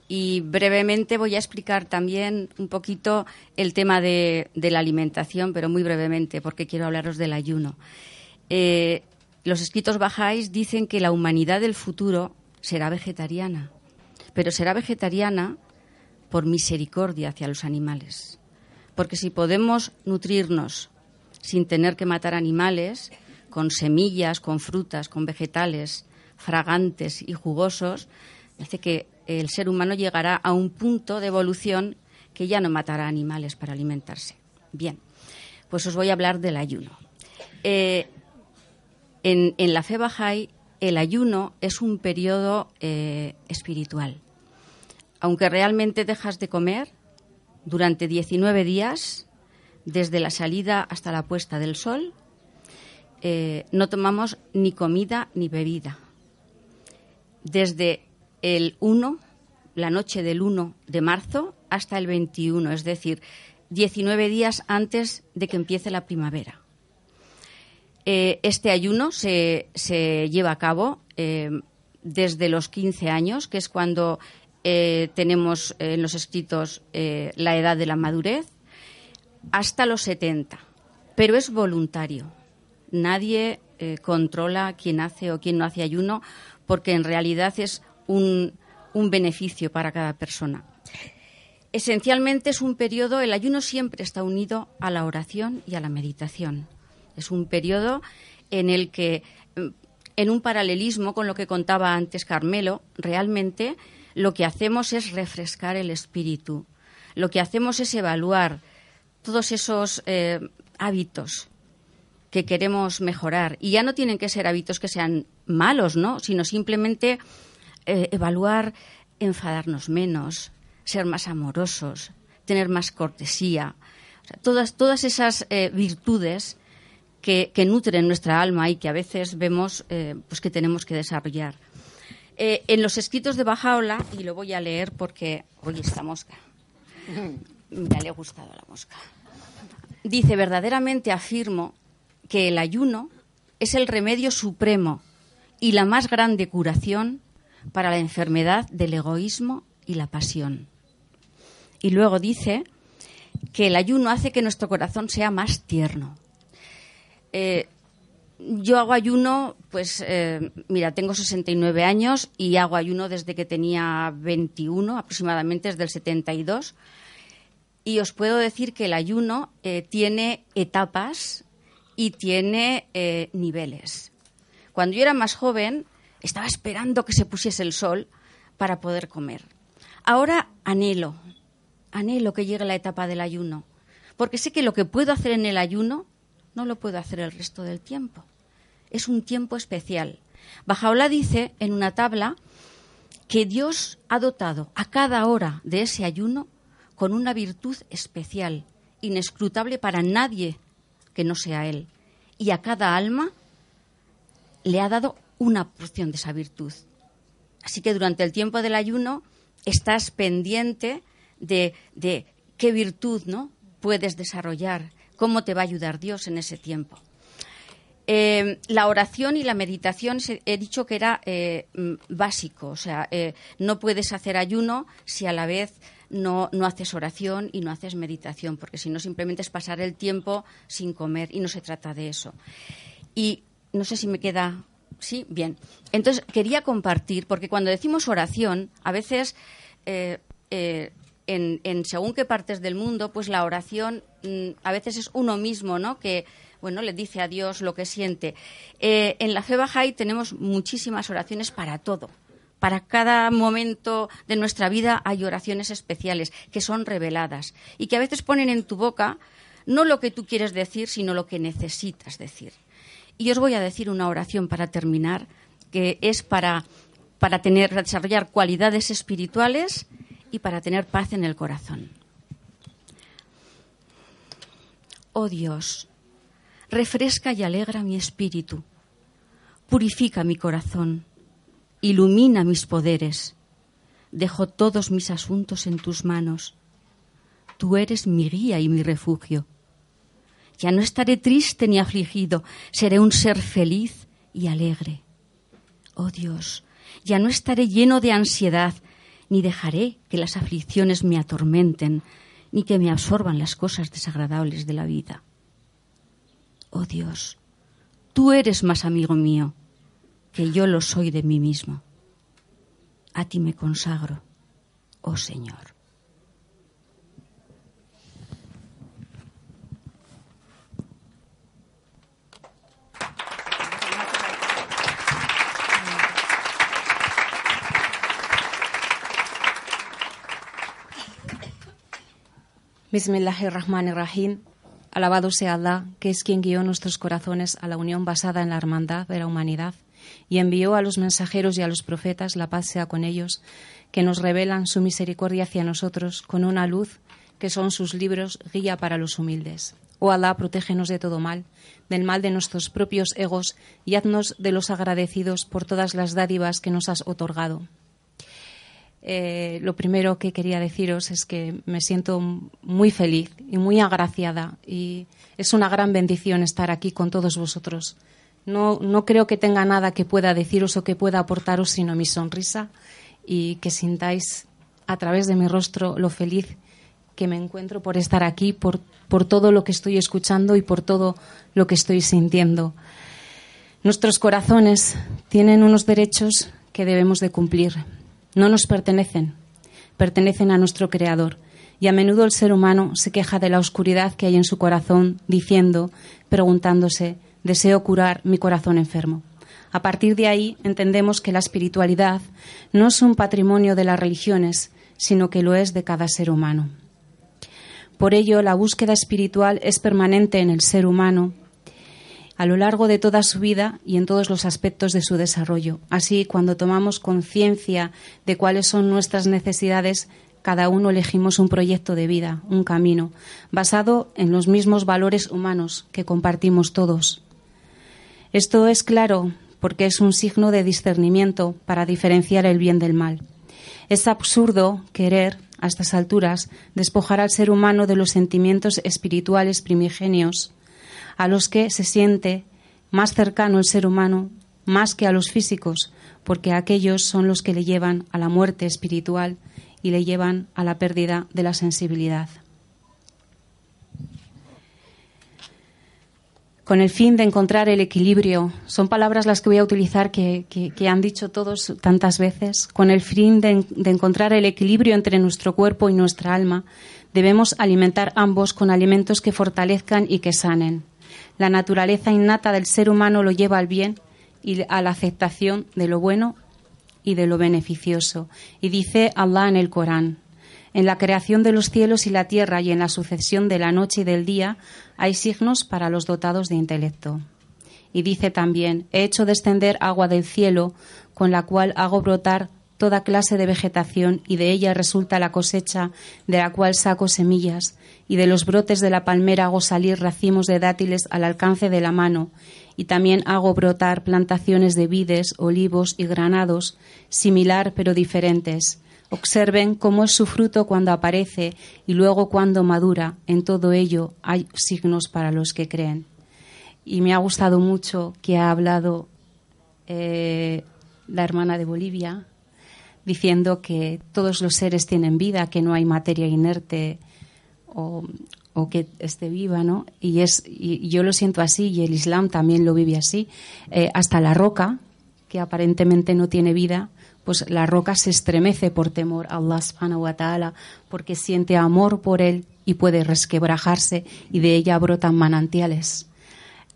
y brevemente voy a explicar también un poquito el tema de la alimentación, pero muy brevemente, porque quiero hablaros del ayuno. Eh, los escritos bajáis dicen que la humanidad del futuro será vegetariana, pero será vegetariana por misericordia hacia los animales. Porque si podemos nutrirnos sin tener que matar animales, con semillas, con frutas, con vegetales fragantes y jugosos, dice que el ser humano llegará a un punto de evolución que ya no matará animales para alimentarse. Bien, pues os voy a hablar del ayuno. Eh, en, la fe Bahá'í, el ayuno es un periodo eh, espiritual. Aunque realmente dejas de comer durante 19 días, desde la salida hasta la puesta del sol, eh, no tomamos ni comida ni bebida. Desde el 1, la noche del 1 de marzo, hasta el 21, es decir, 19 días antes de que empiece la primavera. Eh, este ayuno se, lleva a cabo eh, desde los 15 años, que es cuando eh, tenemos en los escritos la edad de la madurez, hasta los 70. Pero es voluntario. Nadie controla quién hace o quién no hace ayuno, porque en realidad es un, un beneficio para cada persona. Esencialmente es un periodo, el ayuno siempre está unido a la oración y a la meditación. Es un periodo en el que, mm, en un paralelismo con lo que contaba antes Carmelo, realmente lo que hacemos es refrescar el espíritu. Lo que hacemos es evaluar todos esos eh, hábitos que queremos mejorar. Y ya no tienen que ser hábitos que sean malos, ¿no? Sino simplemente eh, evaluar, enfadarnos menos, ser más amorosos, tener más cortesía. todas, todas esas eh, virtudes que, nutren nuestra alma y que a veces vemos eh, pues que tenemos que desarrollar. Eh, en los escritos de Bajaola, y lo voy a leer porque hoy esta mosca, *laughs* me le ha gustado la mosca, dice, verdaderamente afirmo que el ayuno es el remedio supremo y la más grande curación para la enfermedad del egoísmo y la pasión. Y luego dice que el ayuno hace que nuestro corazón sea más tierno, eh, yo hago ayuno, pues eh, mira, tengo 69 años y hago ayuno desde que tenía 21, aproximadamente desde el 72. Y os puedo decir que el ayuno eh, tiene etapas y tiene niveles. Cuando yo era más joven, estaba esperando que se pusiese el sol para poder comer. Ahora anhelo, anhelo que llegue la etapa del ayuno, porque sé que lo que puedo hacer en el ayuno no lo puedo hacer el resto del tiempo. es un tiempo especial. Bajaola dice en una tabla que Dios ha dotado a cada hora de ese ayuno con una virtud especial, inescrutable para nadie que no sea Él. Y a cada alma le ha dado una porción de esa virtud. Así que durante el tiempo del ayuno estás pendiente de, de qué virtud ¿no? puedes desarrollar, cómo te va a ayudar Dios en ese tiempo. Eh, la oración y la meditación he dicho que era eh, mm, básico, o sea, eh, no puedes hacer ayuno si a la vez no, no, haces oración y no haces meditación, porque si no simplemente es pasar el tiempo sin comer y no se trata de eso. Y no sé si me queda. Sí, bien. Entonces quería compartir, porque cuando decimos oración, a veces en, según qué partes del mundo, pues la oración mm, a veces es uno mismo, ¿no? Que bueno, le dice a Dios lo que siente. Eh, en la fe Bahá'í tenemos muchísimas oraciones para todo. Para cada momento de nuestra vida hay oraciones especiales que son reveladas y que a veces ponen en tu boca no lo que tú quieres decir, sino lo que necesitas decir. Y os voy a decir una oración para terminar, que es para, para tener, desarrollar cualidades espirituales y para tener paz en el corazón. Oh Dios, refresca y alegra mi espíritu, purifica mi corazón, ilumina mis poderes. Dejo todos mis asuntos en tus manos. Tú eres mi guía y mi refugio. Ya no estaré triste ni afligido, seré un ser feliz y alegre. Oh Dios, ya no estaré lleno de ansiedad, ni dejaré que las aflicciones me atormenten, ni que me absorban las cosas desagradables de la vida oh Dios, tú eres más amigo mío que yo lo soy de mí mismo. A ti me consagro, oh Señor. Bismillahirrahmanirrahim. Alabado sea Allah, que es quien guió nuestros corazones a la unión basada en la hermandad de la humanidad y envió a los mensajeros y a los profetas, la paz sea con ellos, que nos revelan su misericordia hacia nosotros con una luz que son sus libros guía para los humildes. Oh Allah, protégenos de todo mal, del mal de nuestros propios egos y haznos de los agradecidos por todas las dádivas que nos has otorgado. Eh, lo primero que quería deciros es que me siento muy feliz y muy agraciada y es una gran bendición estar aquí con todos vosotros. No, no creo que tenga nada que pueda deciros o que pueda aportaros sino mi sonrisa y que sintáis a través de mi rostro lo feliz que me encuentro por estar aquí, por, por todo lo que estoy escuchando y por todo lo que estoy sintiendo. Nuestros corazones tienen unos derechos que debemos de cumplir no nos pertenecen, pertenecen a nuestro Creador. Y a menudo el ser humano se queja de la oscuridad que hay en su corazón, diciendo, preguntándose, deseo curar mi corazón enfermo. A partir de ahí entendemos que la espiritualidad no es un patrimonio de las religiones, sino que lo es de cada ser humano. Por ello, la búsqueda espiritual es permanente en el ser humano a lo largo de toda su vida y en todos los aspectos de su desarrollo. Así, cuando tomamos conciencia de cuáles son nuestras necesidades, cada uno elegimos un proyecto de vida, un camino, basado en los mismos valores humanos que compartimos todos. Esto es claro porque es un signo de discernimiento para diferenciar el bien del mal. Es absurdo querer, a estas alturas, despojar al ser humano de los sentimientos espirituales primigenios a los que se siente más cercano el ser humano más que a los físicos, porque aquellos son los que le llevan a la muerte espiritual y le llevan a la pérdida de la sensibilidad. Con el fin de encontrar el equilibrio, son palabras las que voy a utilizar que, han dicho todos tantas veces, con el fin de encontrar el equilibrio entre nuestro cuerpo y nuestra alma, debemos alimentar ambos con alimentos que fortalezcan y que sanen. La naturaleza innata del ser humano lo lleva al bien y a la aceptación de lo bueno y de lo beneficioso. Y dice Allah en el Corán, en la creación de los cielos y la tierra y en la sucesión de la noche y del día hay signos para los dotados de intelecto. Y dice también, he hecho descender agua del cielo, con la cual hago brotar toda clase de vegetación, y de ella resulta la cosecha, de la cual saco semillas, y de los brotes de la palmera hago salir racimos de dátiles al alcance de la mano, y también hago brotar plantaciones de vides, olivos y granados, similar pero diferentes. Observen cómo es su fruto cuando aparece y luego cuando madura. En todo ello hay signos para los que creen. Y me ha gustado mucho que ha hablado eh, la hermana de Bolivia, diciendo que todos los seres tienen vida, que no hay materia inerte o, que esté viva, ¿no? Y, es, y yo lo siento así y el Islam también lo vive así. Eh, hasta la roca, que aparentemente no tiene vida, pues la roca se estremece por temor a Allah subhanahu wa ta'ala, porque siente amor por él y puede resquebrajarse y de ella brotan manantiales.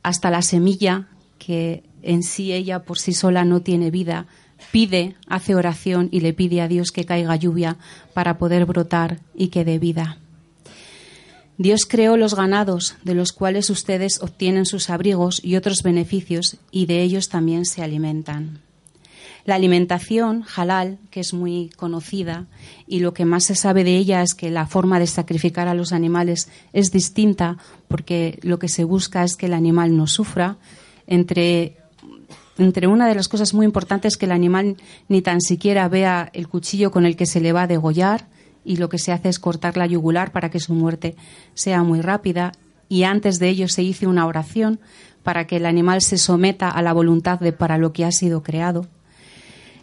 Hasta la semilla, que en sí ella por sí sola no tiene vida, pide, hace oración y le pide a Dios que caiga lluvia para poder brotar y que dé vida. Dios creó los ganados, de los cuales ustedes obtienen sus abrigos y otros beneficios, y de ellos también se alimentan. La alimentación halal, que es muy conocida, y lo que más se sabe de ella es que la forma de sacrificar a los animales es distinta, porque lo que se busca es que el animal no sufra. Entre entre una de las cosas muy importantes es que el animal ni tan siquiera vea el cuchillo con el que se le va a degollar y lo que se hace es cortar la yugular para que su muerte sea muy rápida y antes de ello se hizo una oración para que el animal se someta a la voluntad de para lo que ha sido creado.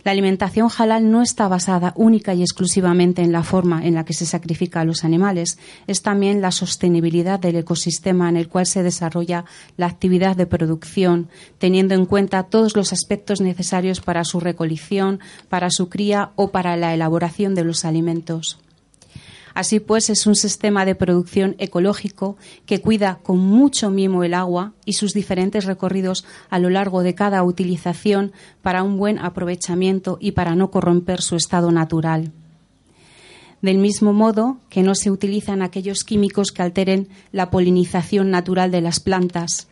La alimentación halal no está basada única y exclusivamente en la forma en la que se sacrifica a los animales, es también la sostenibilidad del ecosistema en el cual se desarrolla la actividad de producción, teniendo en cuenta todos los aspectos necesarios para su recolección, para su cría o para la elaboración de los alimentos. Así pues, es un sistema de producción ecológico que cuida con mucho mimo el agua y sus diferentes recorridos a lo largo de cada utilización para un buen aprovechamiento y para no corromper su estado natural. Del mismo modo que no se utilizan aquellos químicos que alteren la polinización natural de las plantas.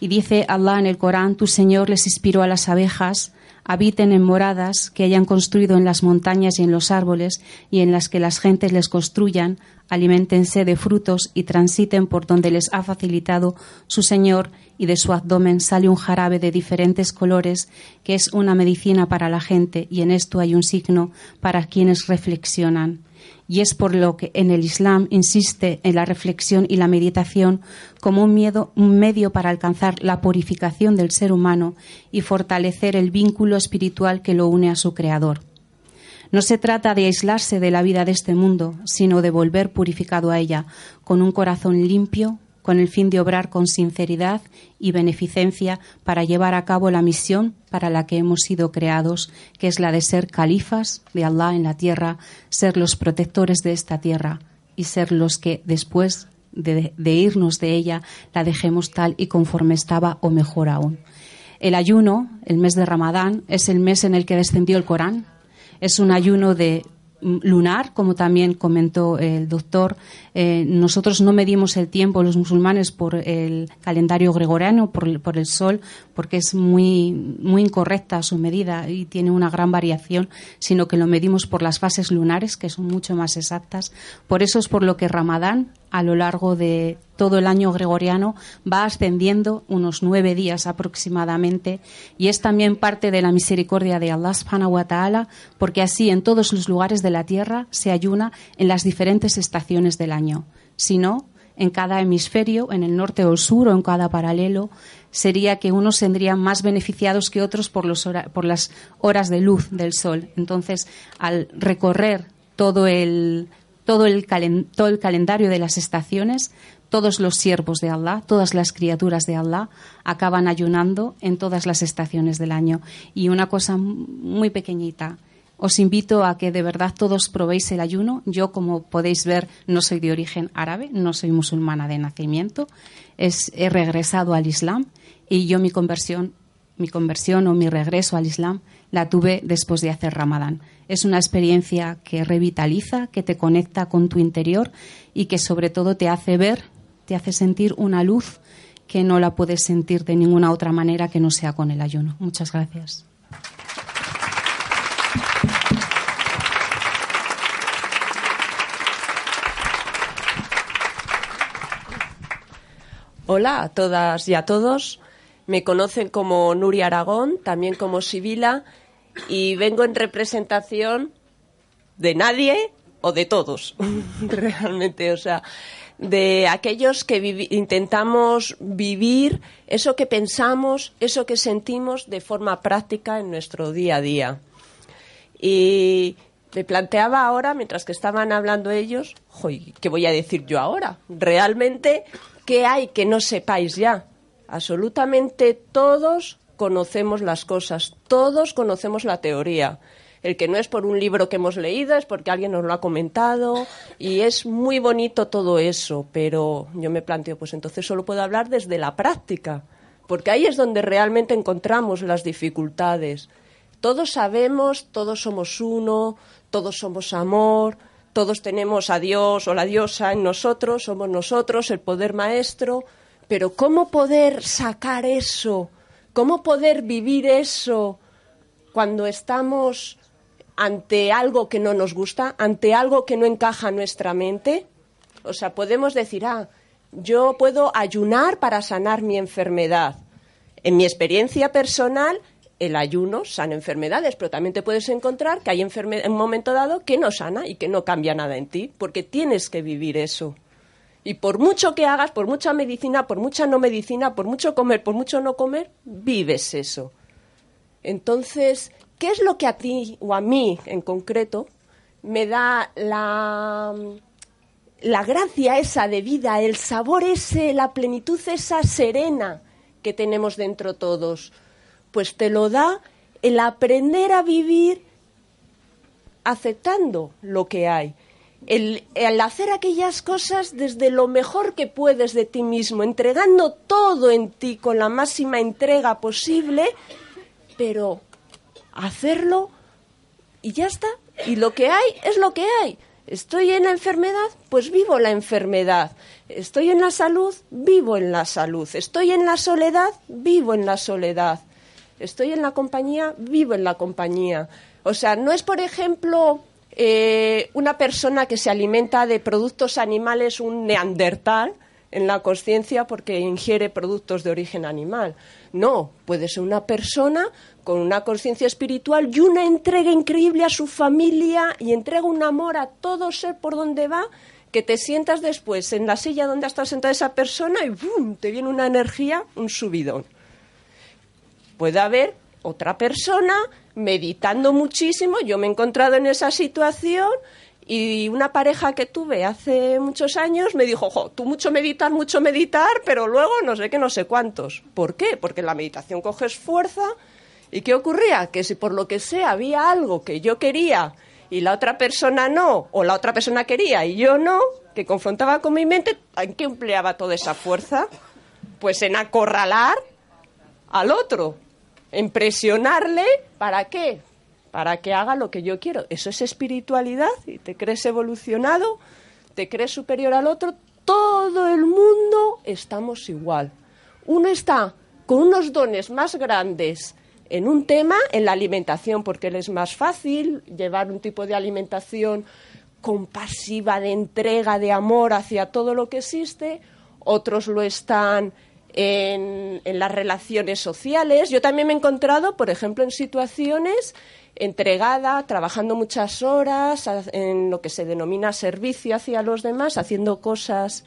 Y dice Allah en el Corán, tu Señor les inspiró a las abejas habiten en moradas que hayan construido en las montañas y en los árboles y en las que las gentes les construyan, alimentense de frutos y transiten por donde les ha facilitado su Señor y de su abdomen sale un jarabe de diferentes colores que es una medicina para la gente y en esto hay un signo para quienes reflexionan y es por lo que en el Islam insiste en la reflexión y la meditación como un, miedo, un medio para alcanzar la purificación del ser humano y fortalecer el vínculo espiritual que lo une a su Creador. No se trata de aislarse de la vida de este mundo, sino de volver purificado a ella, con un corazón limpio, con el fin de obrar con sinceridad y beneficencia para llevar a cabo la misión para la que hemos sido creados, que es la de ser califas de Allah en la tierra, ser los protectores de esta tierra y ser los que después de, irnos de ella la dejemos tal y conforme estaba o mejor aún. El ayuno, el mes de Ramadán, es el mes en el que descendió el Corán. Es un ayuno de lunar, como también comentó el doctor. Eh, nosotros no medimos el tiempo, los musulmanes, por el calendario gregoriano, por, por, el sol, porque es muy, muy incorrecta su medida y tiene una gran variación, sino que lo medimos por las fases lunares, que son mucho más exactas. Por eso es por lo que Ramadán a lo largo de todo el año gregoriano va ascendiendo unos nueve días aproximadamente y es también parte de la misericordia de Allah subhanahu wa ta'ala porque así en todos los lugares de la tierra se ayuna en las diferentes estaciones del año. Si no, en cada hemisferio, en el norte o el sur o en cada paralelo, sería que unos tendrían más beneficiados que otros por, las horas de luz del sol. Entonces, al recorrer todo el, todo el, todo el calendario de las estaciones, todos los siervos de Allah, todas las criaturas de Allah acaban ayunando en todas las estaciones del año. Y una cosa muy pequeñita, os invito a que de verdad todos probéis el ayuno. Yo, como podéis ver, no soy de origen árabe, no soy musulmana de nacimiento, es, he regresado al Islam y yo mi conversión, mi conversión o mi regreso al Islam la tuve después de hacer Ramadán. Es una experiencia que revitaliza, que te conecta con tu interior y que sobre todo te hace ver, te hace sentir una luz que no la puedes sentir de ninguna otra manera que no sea con el ayuno. Muchas gracias. Hola a todas y a todos. Me conocen como Nuria Aragón, también como Sibila, y vengo en representación de nadie o de todos, *laughs* realmente. O sea, de aquellos que intentamos vivir eso que pensamos, eso que sentimos de forma práctica en nuestro día a día. Y me planteaba ahora, mientras que estaban hablando ellos, ¿qué voy a decir yo ahora? Realmente, ¿qué hay que no sepáis ya? Absolutamente todos conocemos las cosas, todos conocemos la teoría el que no es por un libro que hemos leído, es porque alguien nos lo ha comentado y es muy bonito todo eso, pero yo me planteo, pues entonces solo puedo hablar desde la práctica, porque ahí es donde realmente encontramos las dificultades. Todos sabemos, todos somos uno, todos somos amor, todos tenemos a Dios o la diosa en nosotros, somos nosotros, el poder maestro, pero ¿cómo poder sacar eso? ¿Cómo poder vivir eso cuando estamos ante algo que no nos gusta, ante algo que no encaja en nuestra mente. O sea, podemos decir, ah, yo puedo ayunar para sanar mi enfermedad. En mi experiencia personal, el ayuno sana enfermedades, pero también te puedes encontrar que hay en un momento dado que no sana y que no cambia nada en ti, porque tienes que vivir eso. Y por mucho que hagas, por mucha medicina, por mucha no medicina, por mucho comer, por mucho no comer, vives eso. Entonces, ¿Qué es lo que a ti o a mí en concreto me da la, la gracia esa de vida, el sabor ese, la plenitud esa serena que tenemos dentro todos? Pues te lo da el aprender a vivir aceptando lo que hay. El, el, hacer aquellas cosas desde lo mejor que puedes de ti mismo, entregando todo en ti con la máxima entrega posible, pero hacerlo y ya está. Y lo que hay es lo que hay. Estoy en la enfermedad, pues vivo la enfermedad. Estoy en la salud, vivo en la salud. Estoy en la soledad, vivo en la soledad. Estoy en la compañía, vivo en la compañía. O sea, no es, por ejemplo, eh, una persona que se alimenta de productos animales, un neandertal, en la conciencia porque ingiere productos de origen animal. No, puede ser una persona con una conciencia espiritual y una entrega increíble a su familia y entrega un amor a todo ser por donde va que te sientas después en la silla donde ha estado sentada esa persona y ¡bum! te viene una energía, un subidón. Puede haber otra persona meditando muchísimo, yo me he encontrado en esa situación y una pareja que tuve hace muchos años me dijo, jo, tú mucho meditar, mucho meditar, pero luego no sé qué, no sé cuántos. ¿Por qué? Porque la meditación coges fuerza. ¿Y qué ocurría? Que si por lo que sea había algo que yo quería y la otra persona no, o la otra persona quería y yo no, que confrontaba con mi mente, ¿en qué empleaba toda esa fuerza? Pues en acorralar al otro, en presionarle, ¿para qué? Para que haga lo que yo quiero. Eso es espiritualidad y te crees evolucionado, te crees superior al otro. Todo el mundo estamos igual. Uno está con unos dones más grandes en un tema, en la alimentación, porque le es más fácil llevar un tipo de alimentación compasiva, de entrega, de amor hacia todo lo que existe. Otros lo están en, las relaciones sociales. Yo también me he encontrado, por ejemplo, en situaciones entregada, trabajando muchas horas en lo que se denomina servicio hacia los demás, haciendo cosas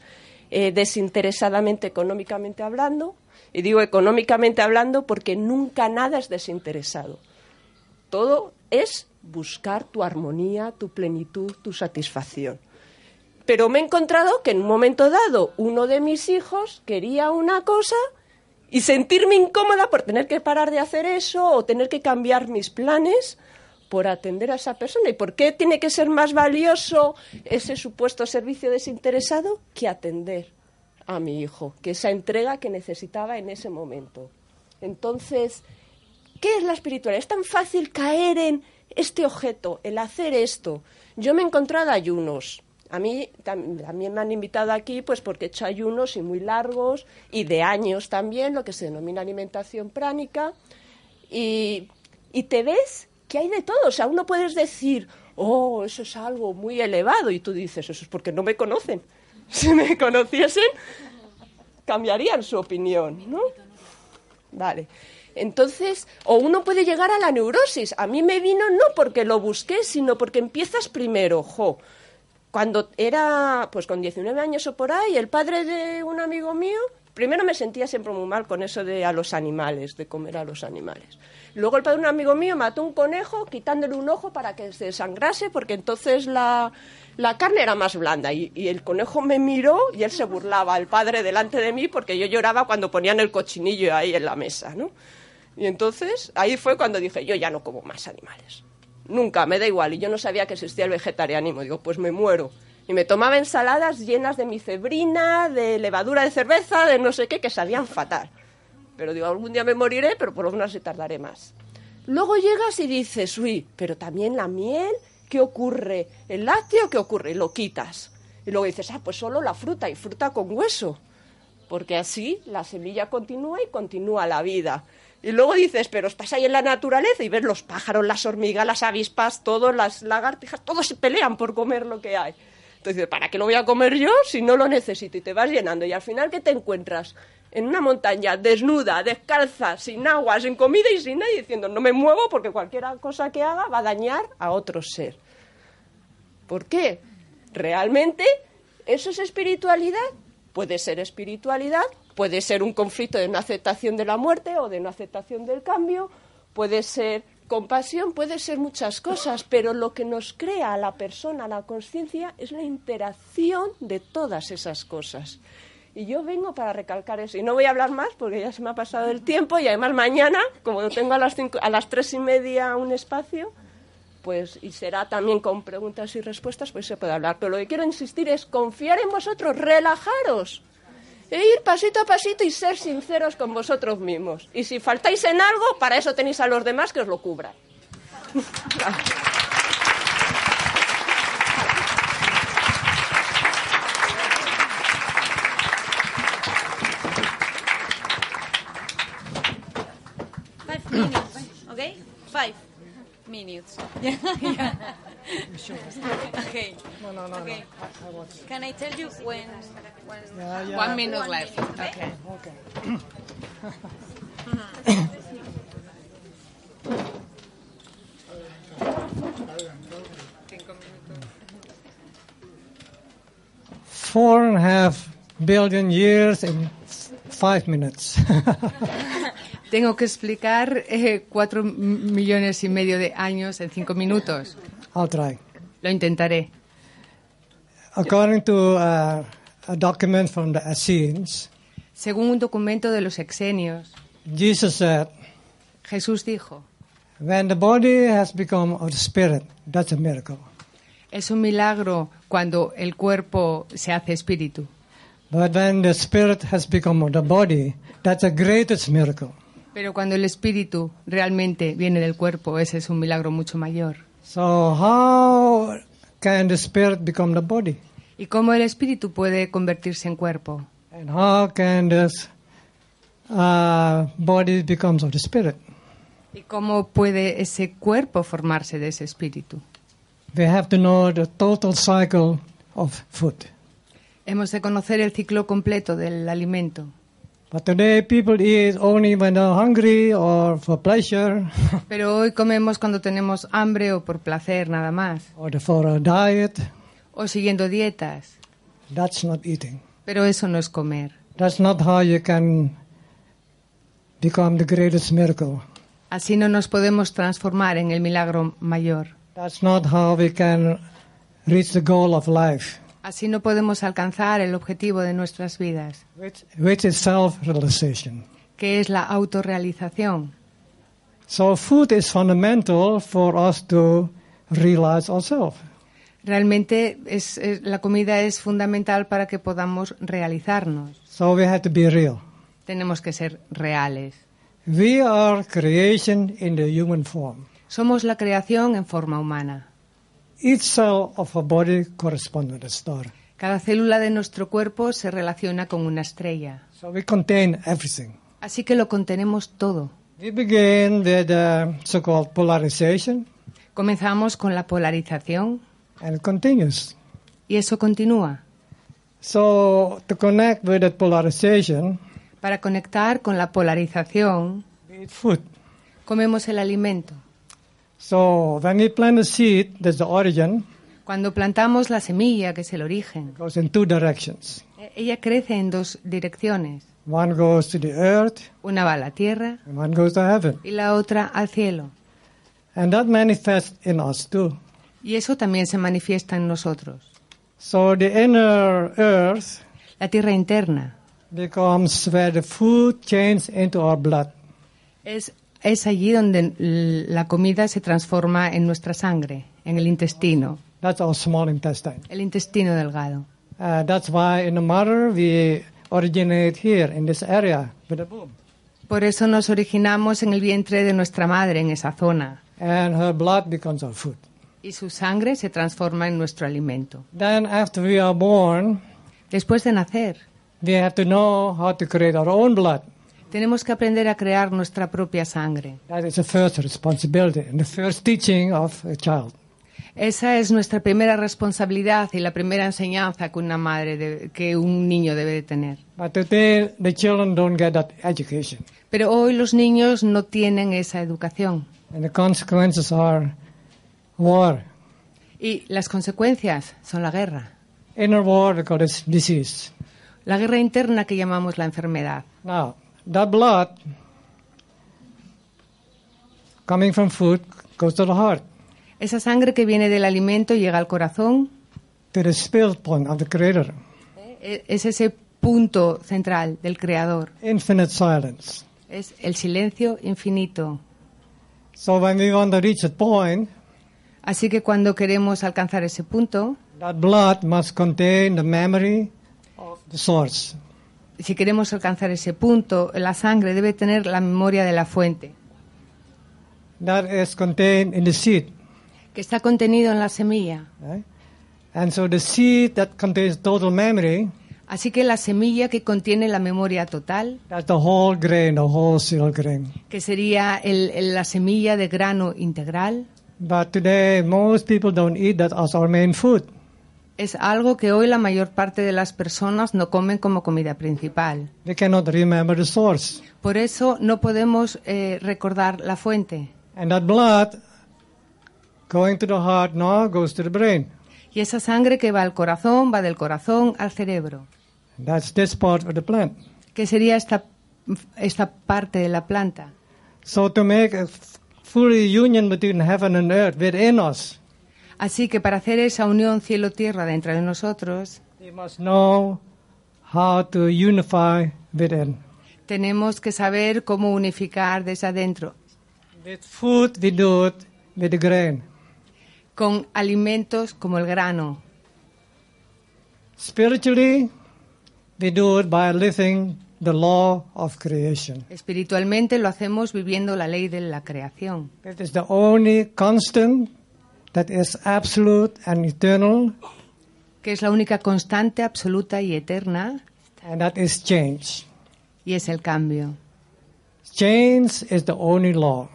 eh, desinteresadamente económicamente hablando. Y digo económicamente hablando porque nunca nada es desinteresado. Todo es buscar tu armonía, tu plenitud, tu satisfacción. Pero me he encontrado que en un momento dado uno de mis hijos quería una cosa y sentirme incómoda por tener que parar de hacer eso o tener que cambiar mis planes por atender a esa persona. ¿Y por qué tiene que ser más valioso ese supuesto servicio desinteresado que atender a mi hijo, que esa entrega que necesitaba en ese momento? Entonces, ¿qué es la espiritualidad? Es tan fácil caer en este objeto, el hacer esto. Yo me he encontrado ayunos A mí tam- también me han invitado aquí pues porque he hecho ayunos y muy largos y de años también, lo que se denomina alimentación pránica. Y te ves que hay de todo. O sea, uno puedes decir, oh, eso es algo muy elevado. Y tú dices, eso es porque no me conocen. *laughs* Si me conociesen, cambiarían su opinión, ¿no? Vale. Entonces, o uno puede llegar a la neurosis. A mí me vino no porque lo busqué, sino porque empiezas primero, jo. Cuando era, pues con 19 años o por ahí, el padre de un amigo mío, primero me sentía siempre muy mal con eso de a los animales, de comer a los animales. Luego el padre de un amigo mío mató un conejo quitándole un ojo para que se desangrase, porque entonces la, la carne era más blanda. Y, y el conejo me miró y él se burlaba, el padre delante de mí, porque yo lloraba cuando ponían el cochinillo ahí en la mesa, ¿no? Y entonces ahí fue cuando dije, yo ya no como más animales. Nunca, me da igual. Y yo no sabía que existía el vegetarianismo. Digo, pues me muero. Y me tomaba ensaladas llenas de micebrina, de levadura de cerveza, de no sé qué, que sabían fatal. Pero digo, algún día me moriré, pero por lo menos así tardaré más. Luego llegas y dices, uy, pero también la miel, ¿qué ocurre? ¿El lácteo qué ocurre? Lo quitas. Y luego dices, ah, pues solo la fruta, y fruta con hueso. Porque así la semilla continúa y continúa la vida. Y luego dices, pero estás ahí en la naturaleza y ves los pájaros, las hormigas, las avispas, todos, las lagartijas, todos se pelean por comer lo que hay. Entonces, ¿para qué lo voy a comer yo si no lo necesito? Y te vas llenando. Y al final, ¿qué te encuentras? En una montaña, desnuda, descalza, sin agua, sin comida y sin nadie, diciendo, no me muevo porque cualquier cosa que haga va a dañar a otro ser. ¿Por qué? ¿Realmente eso es espiritualidad? Puede ser espiritualidad, puede ser un conflicto de no aceptación de la muerte o de no aceptación del cambio, puede ser compasión, puede ser muchas cosas, pero lo que nos crea a la persona, a la conciencia, es la interacción de todas esas cosas. Y yo vengo para recalcar eso. Y no voy a hablar más porque ya se me ha pasado el tiempo y además mañana, como tengo a las, cinco, a las tres y media un espacio, pues y será también con preguntas y respuestas, pues se puede hablar. Pero lo que quiero insistir es confiar en vosotros, relajaros, e ir pasito a pasito y ser sinceros con vosotros mismos. Y si faltáis en algo, para eso tenéis a los demás que os lo cubran. Five minutes, okay? Five minutes. *laughs* okay. No, no, no, okay. no. Can I tell you when? when Yeah, yeah. One minute One left. minute, Okay. Okay. Four and a half billion years in five minutes. Tengo que explicar eh, cuatro millones y medio de años en cinco minutos. I'll try. Lo intentaré. According to uh, a document from the Essenes, Según un documento de los exenios, Jesus said, Jesús dijo, when the body has become of the spirit, that's a miracle. es un milagro cuando el cuerpo se hace espíritu, But when the spirit has become of the body, that's the greatest miracle. pero cuando el espíritu realmente viene del cuerpo, ese es un milagro mucho mayor. So how can the spirit become the body? ¿Y cómo el espíritu puede convertirse en cuerpo? And how can this uh, body becomes of the spirit? ¿Y cómo puede ese cuerpo formarse de ese espíritu? We have to know the total cycle of food. Hemos de conocer el ciclo completo del alimento. But today people eat only when they're hungry or for pleasure *laughs* Pero hoy comemos cuando tenemos hambre o por placer nada más, or for a diet. o siguiendo dietas. That's not eating. Pero eso no es comer. That's not how you can become the greatest miracle. Así no nos podemos transformar en el milagro mayor. That's not how we can reach the goal of life, Así no podemos alcanzar el objetivo de nuestras vidas, which, is self-realization. que es la autorrealización. So food is fundamental for us to realize ourselves. Realmente es- es- la comida es fundamental para que podamos realizarnos. So we have to be real. Tenemos que ser reales. We are creation in the human form. Somos la creación en forma humana. Each cell of our body corresponds with a star. Cada célula de nuestro cuerpo se relaciona con una estrella. So we contain everything. Así que lo contenemos todo. We begin with the so-called polarization, Comenzamos con la polarización and it continues. y eso continúa. So to connect with that polarization, Para conectar con la polarización, we eat food. comemos el alimento. So when we plant a seed, that's the origin, Cuando plantamos la semilla, que es el origen, goes in two directions. eh, ella crece en dos direcciones. One goes to the earth, Una va a la tierra and one goes to heaven. y la otra al cielo. And that manifests in us too. Y eso también se manifiesta en nosotros. So the inner earth La tierra interna becomes where the food changes into our blood. es, es allí donde la comida se transforma en nuestra sangre, en el intestino, That's our small intestine. el intestino delgado. Uh, that's why in the mother we originate here in this area. Por eso nos originamos en el vientre de nuestra madre, en esa zona, And her blood becomes our food. y su sangre se transforma en nuestro alimento. Then after we are born, Después de nacer, we have to know how to create our own blood. Tenemos que aprender a crear nuestra propia sangre. That is the first responsibility and the first teaching of a child. Esa es nuestra primera responsabilidad y la primera enseñanza que una madre, debe- que un niño debe de tener. But today the children don't get that education. Pero hoy los niños no tienen esa educación And the consequences are war. y las consecuencias son la guerra. Inner war because it's disease. La guerra interna que llamamos la enfermedad. Now, that blood coming from food goes to the heart, Esa sangre que viene del alimento llega al corazón, to the spirit point of the Creator. e- es ese punto central del Creador, Infinite silence. es el silencio infinito. So when we want to reach that point, Así que cuando queremos alcanzar ese punto, that blood must contain the memory of the source. Si queremos alcanzar ese punto, la sangre debe tener la memoria de la fuente, That is contained in the seed. que está contenido en la semilla. Right? And so the seed that contains total memory, Así que la semilla que contiene la memoria total, that's the whole grain, the whole grain. que sería el- el- la semilla de grano integral, But today, most people don't eat that as our main food. Es algo que hoy la mayor parte de las personas no comen como comida principal. They cannot remember the source. Por eso no podemos eh, recordar la fuente. And that blood going to the heart now goes to the brain. Y esa sangre que va al corazón va del corazón al cerebro, That's this part of the plant. que sería esta, esta parte de la planta. So to make a f- fully union between heaven and earth within us, Así que para hacer esa unión cielo-tierra dentro de nosotros, we must know how to unify within. tenemos que saber cómo unificar desde adentro, With food, we do it with the grain. con alimentos como el grano. Spiritually, we do it by living the law of creation. Espiritualmente lo hacemos viviendo la ley de la creación. It is the only constant that is absolute and eternal, que es la única constante absoluta y eterna, and that is change. y es el cambio. Change is the only law.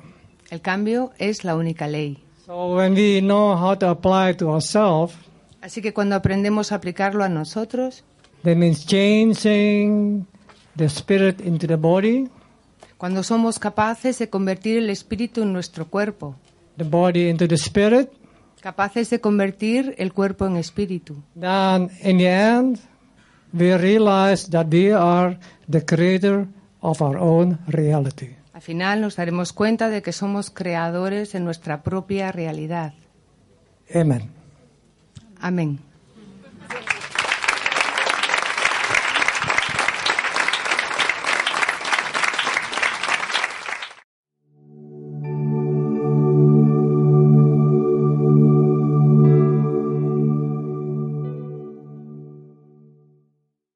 El cambio es la única ley. So when we know how to apply it to ourselves, Así que cuando aprendemos a aplicarlo a nosotros, that means changing the spirit into the body, cuando somos capaces de convertir el espíritu en nuestro cuerpo, the body into the spirit, capaces de convertir el cuerpo en espíritu, then in the end, we realize that we are the creator of our own reality. al final nos daremos cuenta de que somos creadores de nuestra propia realidad. Amen. Amén.